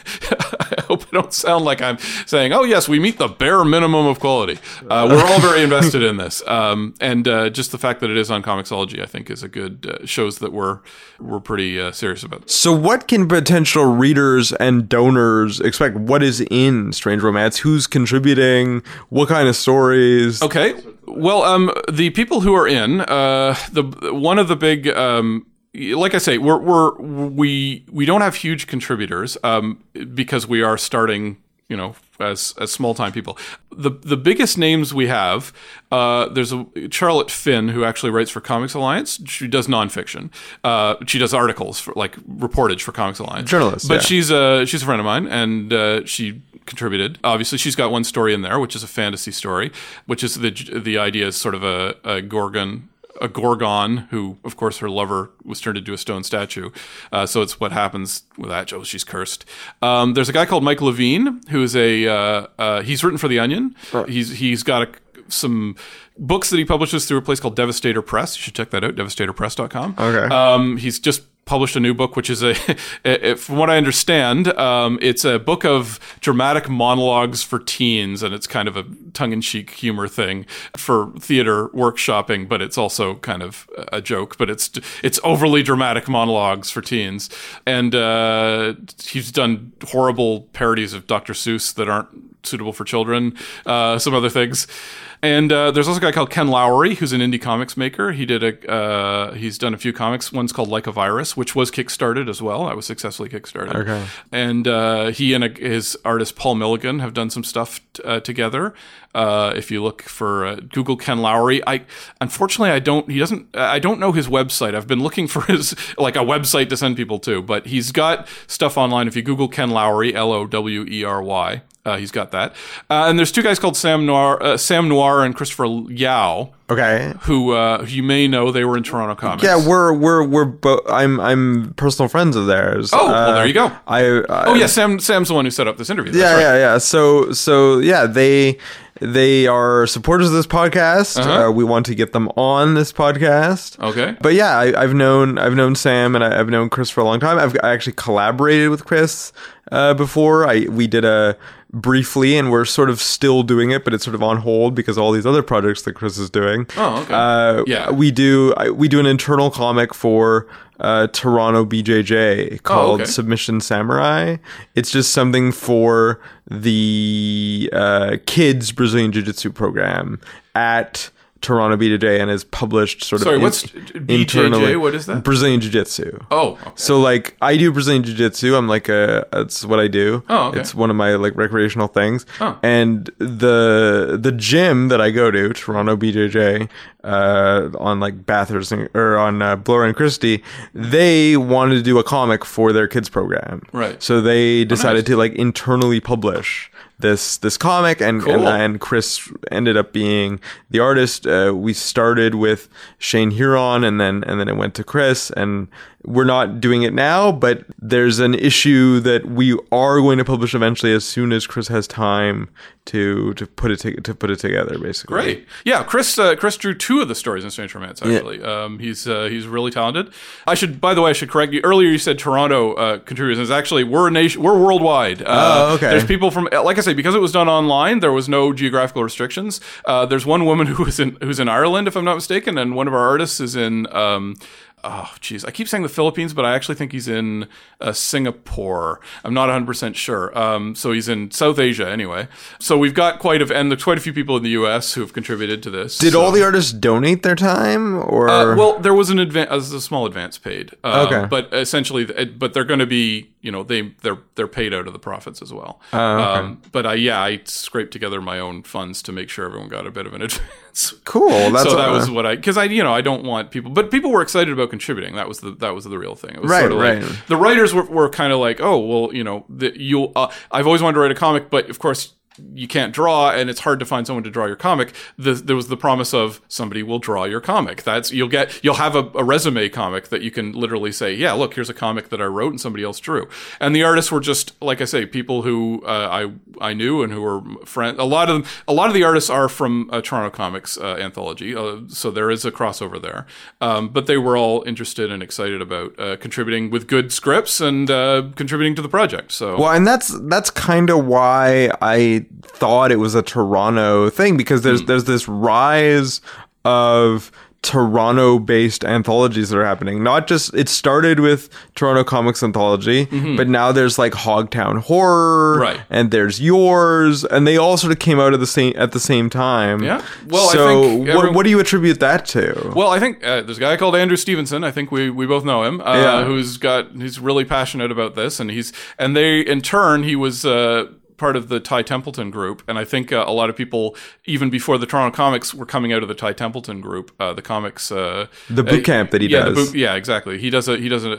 I hope I don't sound like I'm saying, "Oh yes, we meet the bare minimum of quality." Uh, we're all very invested in this, um, and uh, just the fact that it is on Comixology, I think, is a good uh, shows that we're we're pretty uh, serious about. So, what can potential readers and donors expect? What is in Strange Romance? Who's contributing? What kind of stories? Okay. Well, um, the people who are in uh, the one of the big, um, like I say, we're we're we we don't have huge contributors um, because we are starting, you know, as as small time people. The the biggest names we have, uh, there's a Charlotte Finn who actually writes for Comics Alliance. She does nonfiction. Uh, she does articles for like reportage for Comics Alliance. Journalist, but yeah. she's a she's a friend of mine, and uh, she contributed. Obviously, she's got one story in there, which is a fantasy story, which is the the idea is sort of a, a gorgon. A gorgon, who, of course, her lover was turned into a stone statue. Uh, so it's what happens with that. Oh, she's cursed. Um, there's a guy called Mike Levine, who is a uh, uh, he's written for the Onion. He's he's got a, some books that he publishes through a place called Devastator Press. You should check that out, devastatorpress.com. Okay. Um, he's just published a new book, which is a, from what I understand, um, it's a book of dramatic monologues for teens, and it's kind of a tongue-in-cheek humor thing for theater workshopping, but it's also kind of a joke. But it's it's overly dramatic monologues for teens, and uh, he's done horrible parodies of Dr. Seuss that aren't suitable for children, uh, some other things. And uh, there's also a guy called Ken Lowery, who's an indie comics maker. He did a uh, he's done a few comics. One's called Like a Virus, which was kickstarted as well. I was successfully kickstarted. Okay. And uh, he and a, his artist Paul Milligan have done some stuff t- uh, together. Uh, if you look for uh, Google Ken Lowery, I unfortunately I don't he doesn't I don't know his website. I've been looking for his like a website to send people to, but he's got stuff online. If you Google Ken Lowery, L O W E R Y. Uh, he's got that. Uh, and there's two guys called Sam Noir, uh, Sam Noir and Christopher Yao, Okay. who uh, who you may know. They were in Toronto Comics. Yeah, we're we're we're bo- I'm I'm personal friends of theirs. Oh, well, there you go. I, I Oh yeah, Sam. Sam's the one who set up this interview. That's yeah, right. yeah, yeah. So, so yeah, they they are supporters of this podcast. Uh-huh. Uh, we want to get them on this podcast. Okay. But yeah, I, I've known I've known Sam and I, I've known Chris for a long time. I've I actually collaborated with Chris uh, before. I we did a briefly, and we're sort of still doing it, but it's sort of on hold because all these other projects that Chris is doing. Oh, okay. Uh, Yeah. we do I, we do an internal comic for uh, Toronto BJJ called Oh, okay. Submission Samurai. It's just something for the uh, kids Brazilian Jiu Jitsu program at Toronto BJJ and is published sort Sorry, of what's BJJ? What is that? Brazilian Jiu Jitsu. Oh, okay. So like I do Brazilian Jiu Jitsu. I'm like a that's what I do. Oh, okay. It's one of my like recreational things. Oh. And the the gym that I go to, Toronto BJJ, uh, on like Bathurst and- or on uh, Bloor and Christie, they wanted to do a comic for their kids program. Right. So they decided nice. to like internally publish this this comic and Cool. and, and Chris ended up being the artist. Uh, we started with Shane Huron and then and then it went to Chris and we're not doing it now, but there's an issue that we are going to publish eventually as soon as Chris has time to to put it to, to put it together basically. Great. Yeah, Chris. Uh, Chris drew two of the stories in Strange Romance. Actually, um, he's uh, he's really talented. I should, by the way, I should correct you. Earlier, you said Toronto uh, contributors. It's actually we're a nation. We're worldwide. Uh, Oh, okay. There's people from, like I say, because it was done online. There was no geographical restrictions. Uh, there's one woman who was in who's in Ireland, if I'm not mistaken, and one of our artists is in. Um, Oh, geez. I keep saying the Philippines, but I actually think he's in uh, Singapore. I'm not 100% sure. Um, so he's in South Asia anyway. So we've got quite a, and there's quite a few people in the US who have contributed to this. Did So- all the artists donate their time or uh, well, there was an advance, a small advance paid. Um, Okay. But essentially, but they're going to be, you know, they they're they're paid out of the profits as well. Oh, um, but I, yeah, I scraped together my own funds to make sure everyone got a bit of an advance. cool. That's so that uh, was what I because I you know I don't want people, but people were excited about contributing. That was the that was the real thing. It was Right, sort of like right. the writers were, were kind of like, oh well, you know, the, you'll. Uh, I've always wanted to write a comic, but of course you can't draw, and it's hard to find someone to draw your comic. The, there was the promise of somebody will draw your comic. That's you'll get you'll have a, a resume comic that you can literally say, yeah, look, here's a comic that I wrote and somebody else drew. And the artists were just like I say, people who uh, I I knew and who were friends. A lot of them, a lot of the artists are from uh, Toronto Comics uh, anthology, uh, so there is a crossover there. Um, but they were all interested and excited about uh, contributing with good scripts and contributing to the project. So Well, and that's that's kind of why I thought it was a Toronto thing because there's Hmm. there's this rise of Toronto-based anthologies that are happening. Not just it started with Toronto Comics Anthology, but now there's like Hogtown Horror, Mm-hmm. Right. And there's yours, and they all sort of came out at the same at the same time. Yeah. Well, I so think what, what do you attribute that to? Well, I think uh, there's a guy called Andrew Stevenson. I think we, we both know him. Uh, Yeah. Who's got he's really passionate about this, and he's and they in turn he was. Uh, Part of the Ty Templeton group, and I think uh, a lot of people, even before the Toronto comics, were coming out of the Ty Templeton group. Uh, the comics, uh, The boot uh, camp that he yeah, does. boot- yeah, exactly. He does a he does a,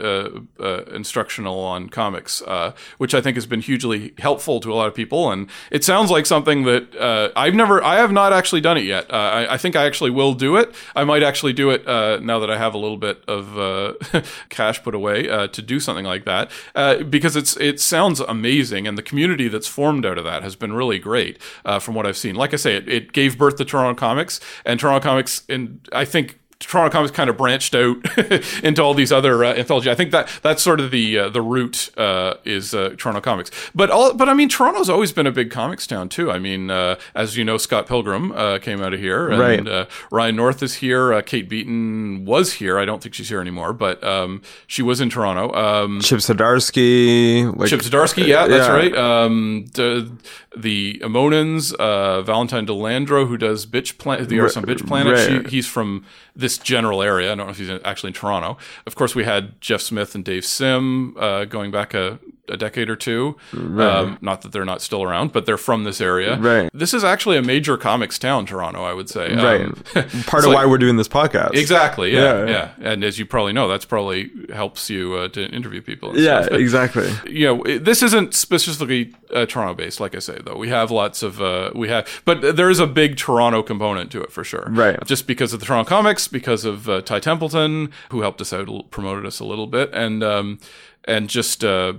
a, a instructional on comics, uh, which I think has been hugely helpful to a lot of people. And it sounds like something that uh, I've never, I have not actually done it yet. Uh, I, I think I actually will do it. I might actually do it uh, now that I have a little bit of uh, cash put away uh, to do something like that uh, because it's it sounds amazing, and the community that's formed out of that has been really great uh, from what I've seen. Like I say, it, it gave birth to Toronto Comics, and Toronto Comics, and I think. Toronto Comics kind of branched out into all these other uh, anthology. I think that that's sort of the uh, the root uh, is uh, Toronto Comics. But all, but I mean, Toronto's always been a big comics town too. I mean, uh, as you know, Scott Pilgrim uh, came out of here, and Right. uh, Ryan North is here. Uh, Kate Beaton was here. I don't think she's here anymore, but um, she was in Toronto. Um, Chip Zdarsky, like Chip Zdarsky, yeah, that's Yeah. right. Um, the, the Amonans, uh, Valentine De Landro, who does Bitch Planet, the Earth on Bitch Planet. She, he's from this general area. I don't know if he's actually in Toronto. Of course, we had Jeff Smith and Dave Sim uh, going back a a decade or two. Um, not that they're not still around, but they're from this area. Right. This is actually a major comics town, Toronto. I would say. Right. Um, Part of like- why we're doing this podcast. Exactly. Yeah, Yeah. yeah. And as you probably know, that's probably helps you uh, to interview people. Yeah. But, exactly. you know, it- this isn't specifically uh, Toronto based, like I say, though. We have lots of, uh, we have, but there is a big Toronto component to it for sure. Right. Just because of the Toronto comics, because of uh, Ty Templeton, who helped us out, promoted us a little bit, and, um, and just, uh,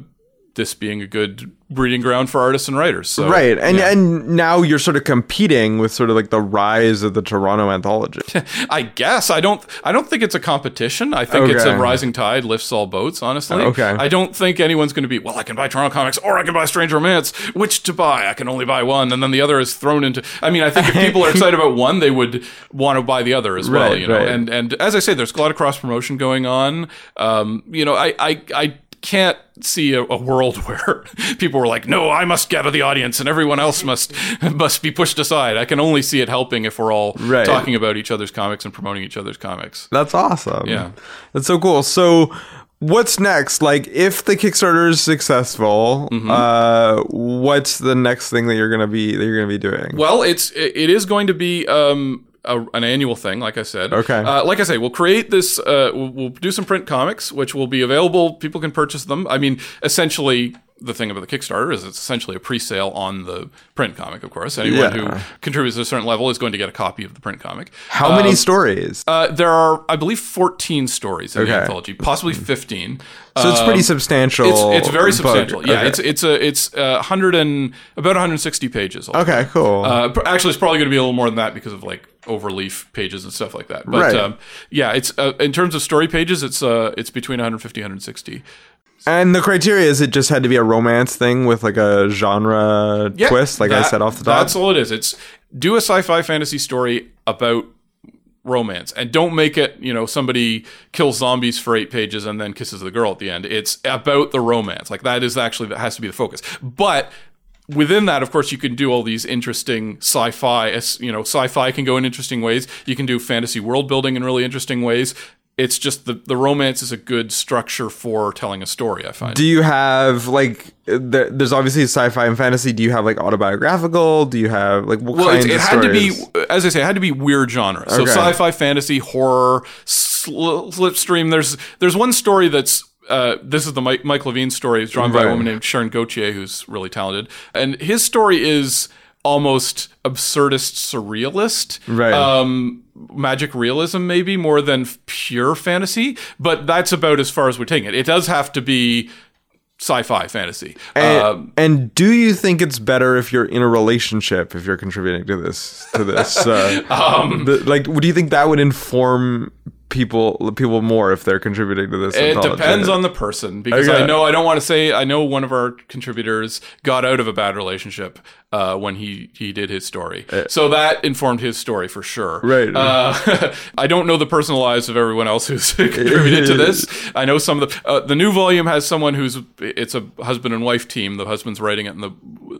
this being a good breeding ground for artists and writers. So, Right. And yeah. and now you're sort of competing with sort of like the rise of the Toronto anthology. I guess I don't. I don't think it's a competition. I think it's a rising tide lifts all boats. Honestly, Okay. I don't think anyone's going to be. Well, I can buy Toronto Comics or I can buy Strange Romance. Which to buy? I can only buy one, and then the other is thrown into. I mean, I think if people are excited about one, they would want to buy the other as well. You know, right. and and as I say, there's a lot of cross promotion going on. Um, you know, I I I can't see a, a world where people were like, "No, I must gather the audience, and everyone else must must be pushed aside." I can only see it helping if we're all Right. talking about each other's comics and promoting each other's comics. That's awesome. Yeah. That's so cool. So what's next? Like if the Kickstarter is successful, Mm-hmm. uh what's the next thing that you're going to be that you're to be doing? Well, it's it it is going to be um, a, an annual thing, like I said. Okay. Uh, like I say, we'll create this. Uh, we'll, we'll do some print comics, which will be available. People can purchase them. I mean, essentially. The thing about the Kickstarter is it's essentially a pre-sale on the print comic. Of course, anyone Yeah. who contributes at a certain level is going to get a copy of the print comic. How many stories? Uh, there are, I believe, 14 stories in the anthology, possibly 15. so it's pretty um, substantial. It's, it's very book. substantial. Yeah, Okay. it's it's a it's uh, 100 and about 160 pages. altogether. Okay, cool. Uh, actually, it's probably going to be a little more than that because of like overleaf pages and stuff like that. But Right. um, yeah, it's uh, in terms of story pages, it's uh, it's between 150 160. and the criteria is it just had to be a romance thing with like a genre Yeah, twist, like I said off the top. That's all it is. It's do a sci-fi fantasy story about romance and don't make it you know somebody kills zombies for eight pages and then kisses the girl at the end it's about the romance like that is actually that has to be the focus but within that of course you can do all these interesting sci-fi you know sci-fi can go in interesting ways you can do fantasy world building in really interesting ways it's just the the romance is a good structure for telling a story i find Do you have like there, there's obviously sci-fi and fantasy. Do you have like autobiographical? Do you have like what Well, kinds it's, it of had stories? to be, as I say, it had to be weird genre. So Okay. sci-fi, fantasy, horror, sl- slipstream. There's there's one story that's. Uh, this is the Mike, Mike Levine story. It's drawn by a woman named Sharon Gauthier, who's really talented. And his story is almost absurdist surrealist. Right. Um, magic realism, maybe more than pure fantasy. But that's about as far as we're taking it. It does have to be sci-fi fantasy. And, um, and do you think it's better if you're in a relationship if you're contributing to this to this? Uh, Um, the- like, do you think that would inform people people more if they're contributing to this? It depends on the person because Okay. I know I don't want to say I know one of our contributors got out of a bad relationship uh, when he he did his story, so that informed his story for sure. Uh, Right. Uh, I don't know the personal lives of everyone else who's contributed to this. I know some of the uh, the new volume has someone who's it's a husband and wife team. The husband's writing it and the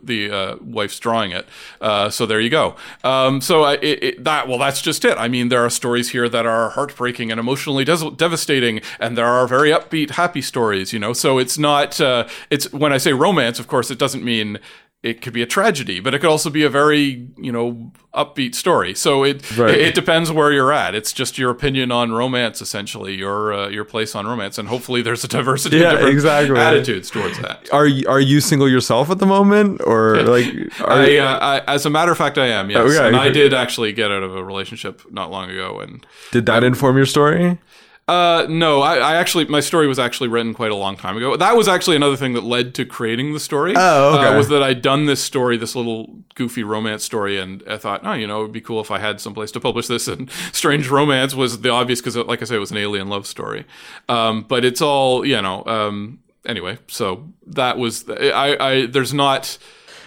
the uh, wife's drawing it. Uh, so there you go. Um, so I, it, it, that well, that's just it. I mean, there are stories here that are heartbreaking and emotionally des- devastating, and there are very upbeat, happy stories. You know, so it's not. Uh, it's when I say romance, of course, it doesn't mean. It could be a tragedy, but it could also be a very, you know, upbeat story. So it Right. it, it depends where you're at. It's just your opinion on romance, essentially, your uh, your place on romance, and hopefully there's a diversity Yeah, of different exactly. attitudes towards that. Are you, are you single yourself at the moment, or like? Are I, you- uh, I, as a matter of fact, I am. Yes, Okay. and I did actually get out of a relationship not long ago, and did that inform your story? Uh, no, I, I actually my story was actually written quite a long time ago. That was actually another thing that led to creating the story. Oh, okay. uh, was that I'd done this story, this little goofy romance story, and I thought, oh, you know, it'd be cool if I had someplace to publish this. And Strange Romance was the obvious because, like I say, it was an alien love story. Um, but it's all, you know. Um, anyway, so that was I. I there's not.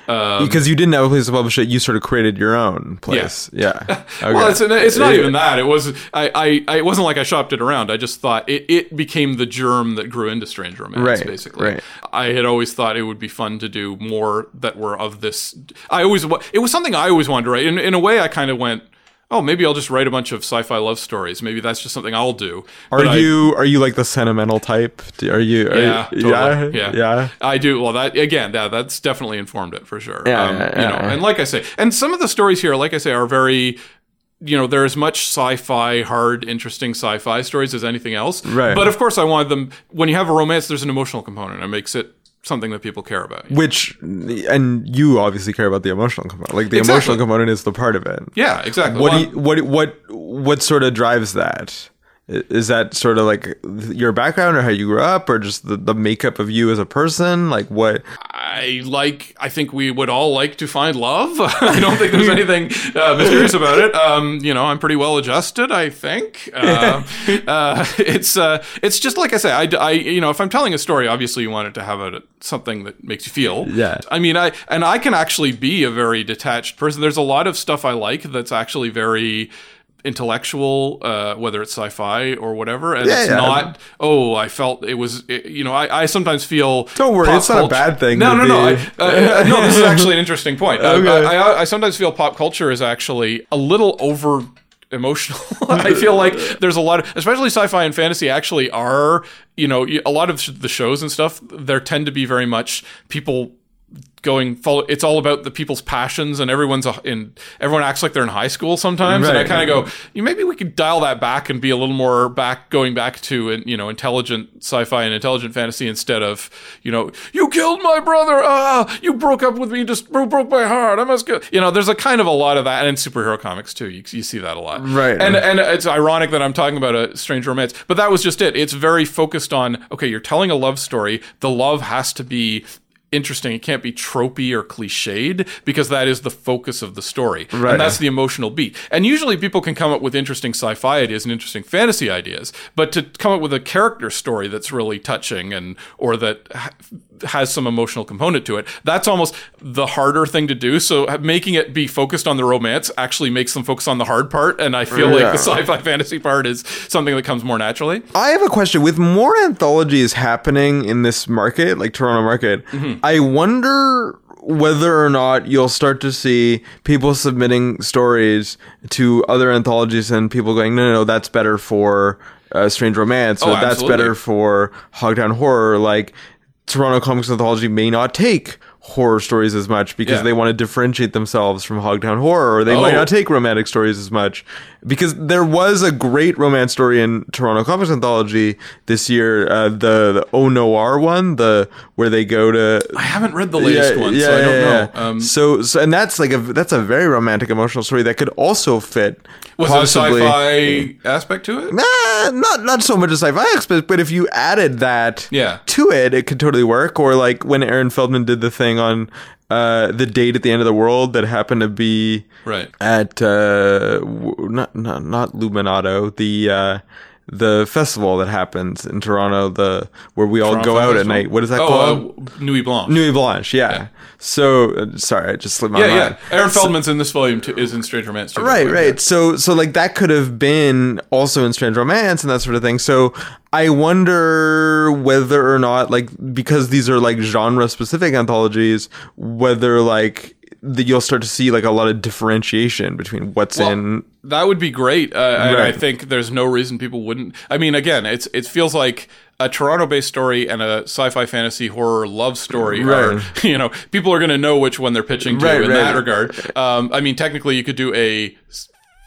Um, Because you didn't have a place to publish it, you sort of created your own place. Yeah. Okay. Well, it's, it's not even that. It was I, I, I. It wasn't like I shopped it around. I just thought it, it became the germ that grew into Strange Romance. Right, basically, right. I had always thought it would be fun to do more that were of this. I always it was something I always wanted to write. In in a way, I kind of went. Oh, maybe I'll just write a bunch of sci-fi love stories. Maybe that's just something I'll do. Are But I- you are you like the sentimental type? Are you? Are yeah, you, totally. yeah, yeah, yeah. I do. Well, that again, yeah, that's definitely informed it for sure. Yeah, um, yeah, you know, yeah. and like I say, and some of the stories here, like I say, are very. You know, they're as much sci-fi, hard, interesting sci-fi stories as anything else. Right. But of course, I wanted them. When you have a romance, there's an emotional component. It makes it something that people care about. Which and you obviously care about the emotional component. Like the Exactly. emotional component is the part of it. Yeah, exactly. What Well, you, what what what sort of drives that? Is that sort of like your background or how you grew up or just the, the makeup of you as a person? Like what? I like. I think we would all like to find love. I don't think there's anything uh, mysterious about it. Um, you know, I'm pretty well adjusted. I think uh, uh, it's uh, it's just like I say. I, I you know, if I'm telling a story, obviously you want it to have a, something that makes you feel. Yeah. I mean, I and I can actually be a very detached person. There's a lot of stuff I like that's actually very intellectual, uh, whether it's sci-fi or whatever, and Yeah, it's yeah. not. Oh, I felt it was. it- you know, I, I sometimes feel. Don't worry, it's not a bad thing No, no, no. I, uh, no, this is actually an interesting point. Uh, Okay. I, I, I sometimes feel pop culture is actually a little over emotional. I feel like there's a lot of, especially sci-fi and fantasy actually are, you know, a lot of the shows and stuff, there tend to be very much people going follow it's all about the people's passions and everyone's a, in everyone acts like they're in high school sometimes. And i kind of go you maybe we could dial that back and be a little more back going back to you know intelligent sci-fi and intelligent fantasy instead of you know you killed my brother. Ah you broke up with me. Just bro- broke my heart. I must go. You know there's a kind of a lot of that. And in superhero comics too you, you see that a lot. Right. and and it's ironic that i'm talking about a strange romance but that was just it. It's very focused on okay you're telling a love story. The love has to be interesting. It can't be tropey or cliched because that is the focus of the story. Right. And that's the emotional beat. And usually people can come up with interesting sci-fi ideas and interesting fantasy ideas, but to come up with a character story that's really touching and or that ha- has some emotional component to it, that's almost the harder thing to do. So making it be focused on the romance actually makes them focus on the hard part and I feel like the sci-fi fantasy part is something that comes more naturally. I have a question. With more anthologies happening in this market, like Toronto market, Mm-hmm. I wonder whether or not you'll start to see people submitting stories to other anthologies and people going, no, no, no, that's better for uh, Strange Romance, or Oh, that's better for Hogtown Horror. Like Toronto Comics Anthology may not take horror stories as much because Yeah. they want to differentiate themselves from Hogtown Horror, or they might Oh. not take romantic stories as much because there was a great romance story in Toronto Comics Anthology this year, uh, the, the Oh Noir one, the where they go to I haven't read the latest one, so I don't know. Um, so, so, and that's like a that's a very romantic, emotional story that could also fit. was there a sci-fi aspect to it? Nah, not not so much a sci-fi aspect, but if you added that Yeah. to it, it could totally work. Or like when Aaron Feldman did the thing on uh, the date at the end of the world that happened to be Right. at uh, not not not Luminato, the uh, the festival that happens in Toronto, the where we all Toronto go out at night. What is that oh, called? Uh, Nuit Blanche. Nuit Blanche, yeah. So uh, sorry, I just slipped my yeah, mind. yeah. Aaron Feldman's in this volume too, is in Strange Romance too. Right, right. So, so like that could have been also in Strange Romance and that sort of thing. So, I wonder whether or not, like, because these are like genre specific anthologies, whether like that you'll start to see like a lot of differentiation between what's Well, in. That would be great. Uh, and I Right. think there's no reason people wouldn't. I mean, again, it's it feels like a Toronto-based story and a sci-fi fantasy horror love story are, Right. you know, people are going to know which one they're pitching to Right, in right. that regard. Um, I mean, technically, you could do a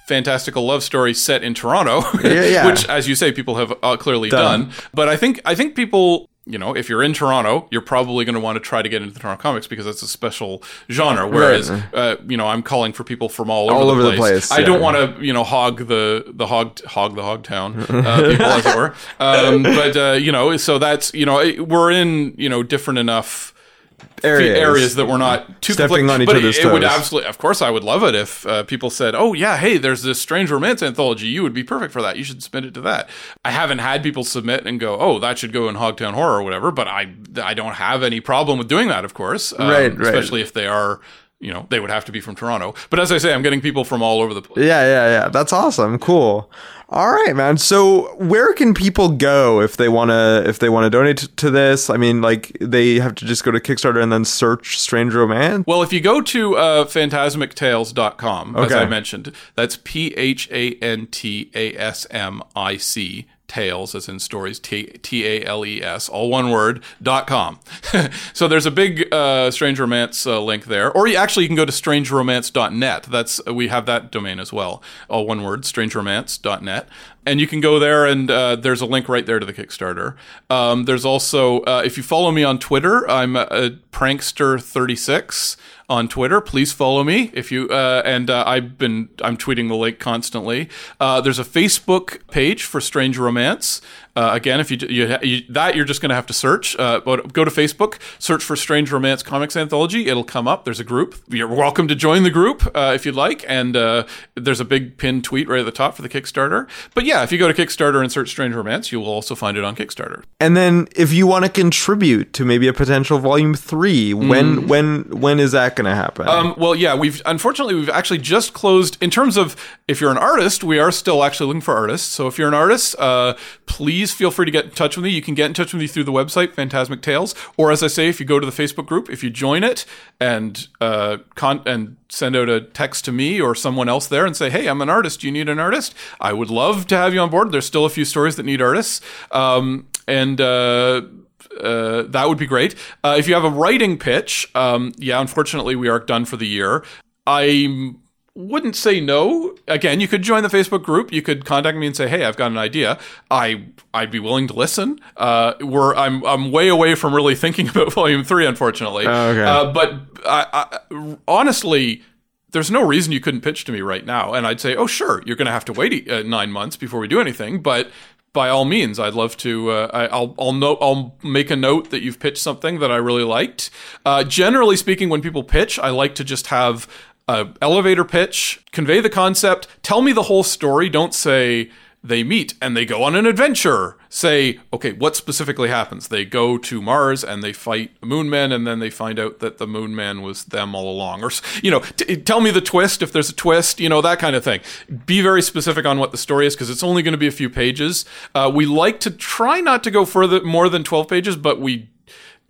fantastical love story set in Toronto, Yeah, yeah. which, as you say, people have uh, clearly done. Done. But I think I think people. You know, if you're in Toronto, you're probably going to want to try to get into the Toronto comics because that's a special genre. Whereas, uh, you know, I'm calling for people from all over, All the, over the place. place, I yeah. don't want to, you know, hog the the hog hog the hog town uh, people as it were. Um, but uh, you know, so that's you know, we're in you know different enough Areas. areas, that we're not too Stepping on each but other's it, it would absolutely, of course, I would love it if uh, people said, "Oh yeah, hey, there's this strange romance anthology. You would be perfect for that. You should submit it to that." I haven't had people submit and go, "Oh, that should go in Hogtown Horror or whatever," but I I don't have any problem with doing that, of course, um, Right, right. Especially if they are. You know, they would have to be from Toronto. But as I say, I'm getting people from all over the place. Yeah, yeah, yeah. That's awesome. Cool. All right, man. So where can people go if they want to if they want to donate t- to this? I mean, like they have to just go to Kickstarter and then search Strange Romance. Well, if you go to uh, phantasmictales.com, as I mentioned, that's P H A N T A S M I C tales as in stories T T A L E S all one word dot com. so there's a big uh, strange romance uh, link there, or you actually you can go to strangeromance.net. That's we have that domain as well, all one word strangeromance.net. And you can go there, and uh, there's a link right there to the Kickstarter. Um, there's also, uh, if you follow me on Twitter, I'm a prankster36 on Twitter. Please follow me if you. Uh, and uh, I've been I'm tweeting the link constantly. Uh, there's a Facebook page for Strange Romance. Uh, again, if you, you, you that you're just going to have to search. Uh, but go to Facebook, search for Strange Romance Comics Anthology. It'll come up. There's a group. You're welcome to join the group uh, if you'd like. And uh, there's a big pinned tweet right at the top for the Kickstarter. But yeah, if you go to Kickstarter and search Strange Romance, you will also find it on Kickstarter. And then if you want to contribute to maybe a potential volume 3, when when when is that going to happen? Um, well, yeah, we've unfortunately we've actually just closed in terms of if you're an artist, we are still actually looking for artists. So if you're an artist, uh, please feel free to get in touch with me. You can get in touch with me through the website Phantasmic Tales, or as I say, if you go to the Facebook group, if you join it and uh, con- and send out a text to me or someone else there and say, "Hey, I'm an artist. You need an artist?" I would love to have you on board. There's still a few stories that need artists, um, and. Uh, uh, that would be great. Uh, if you have a writing pitch, um, yeah, unfortunately, we are done for the year. I wouldn't say no. Again, you could join the Facebook group. You could contact me and say, "Hey, I've got an idea." I I'd be willing to listen. Uh, we're I'm I'm way away from really thinking about Volume Three, unfortunately. okay. Uh, but I, I, honestly. There's no reason you couldn't pitch to me right now, and I'd say, "Oh, sure, you're going to have to wait uh, nine months before we do anything." But by all means, I'd love to. Uh, I, I'll I'll note I'll make a note that you've pitched something that I really liked. Uh, generally speaking, when people pitch, I like to just have a elevator pitch, convey the concept, tell me the whole story. Don't say they meet and they go on an adventure. Say, okay, what specifically happens? They go to Mars and they fight moon men, and then they find out that the moon man was them all along. Or, you know, t- tell me the twist if there's a twist, you know, that kind of thing. Be very specific on what the story is because it's only going to be a few pages. Uh, we like to try not to go further, more than 12 pages, but we,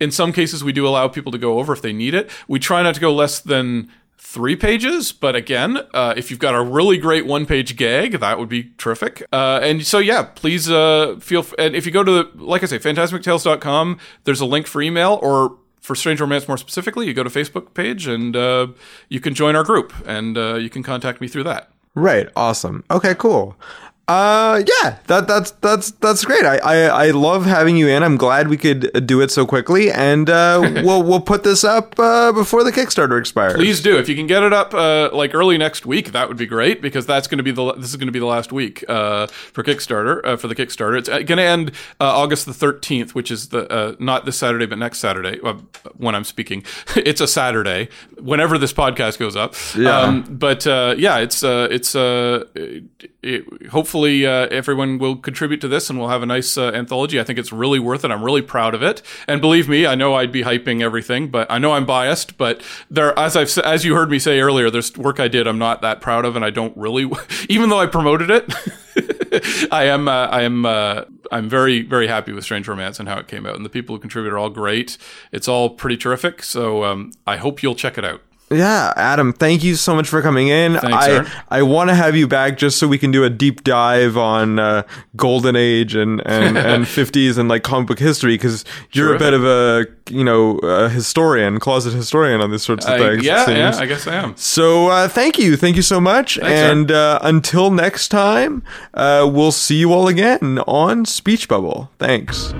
in some cases, we do allow people to go over if they need it. We try not to go less than three pages but again uh, if you've got a really great one page gag that would be terrific uh, and so yeah please uh, feel f- and if you go to the, like i say phantasmictales.com there's a link for email or for strange romance more specifically you go to facebook page and uh, you can join our group and uh, you can contact me through that right. Awesome. Okay, cool. Uh yeah, that that's that's that's great. I, I I love having you in. I'm glad we could do it so quickly and uh we'll we'll put this up uh before the Kickstarter expires. Please do. If you can get it up uh, like early next week, that would be great because that's going to be the this is going to be the last week uh, for Kickstarter uh, for the Kickstarter. It's going to end uh, August the thirteenth, which is the uh, not this Saturday but next Saturday uh, when I'm speaking. it's a Saturday whenever this podcast goes up. Yeah. but uh, yeah, it's uh, it's uh, it, it, hopefully uh, everyone will contribute to this and we'll have a nice uh, anthology. I think it's really worth it. I'm really proud of it. And believe me, I know I'd be hyping everything, but I know I'm biased. But there, as I've as you heard me say earlier, there's work I did I'm not that proud of, and I don't really, even though I promoted it. I am uh, I am uh, I'm very very happy with Strange Romance and how it came out, and the people who contribute are all great. It's all pretty terrific. So um, I hope you'll check it out. Yeah, Adam, thank you so much for coming in. Thanks, I Aaron. I want to have you back just so we can do a deep dive on uh, Golden Age and and and 50s and like comic book history because you're a bit of a you know a historian, closet historian on these sorts of I- things. yeah, yeah. I guess I am. So uh, thank you, thank you so much, Aaron. and uh, until next time, uh, we'll see you all again on Speech Bubble. Thanks.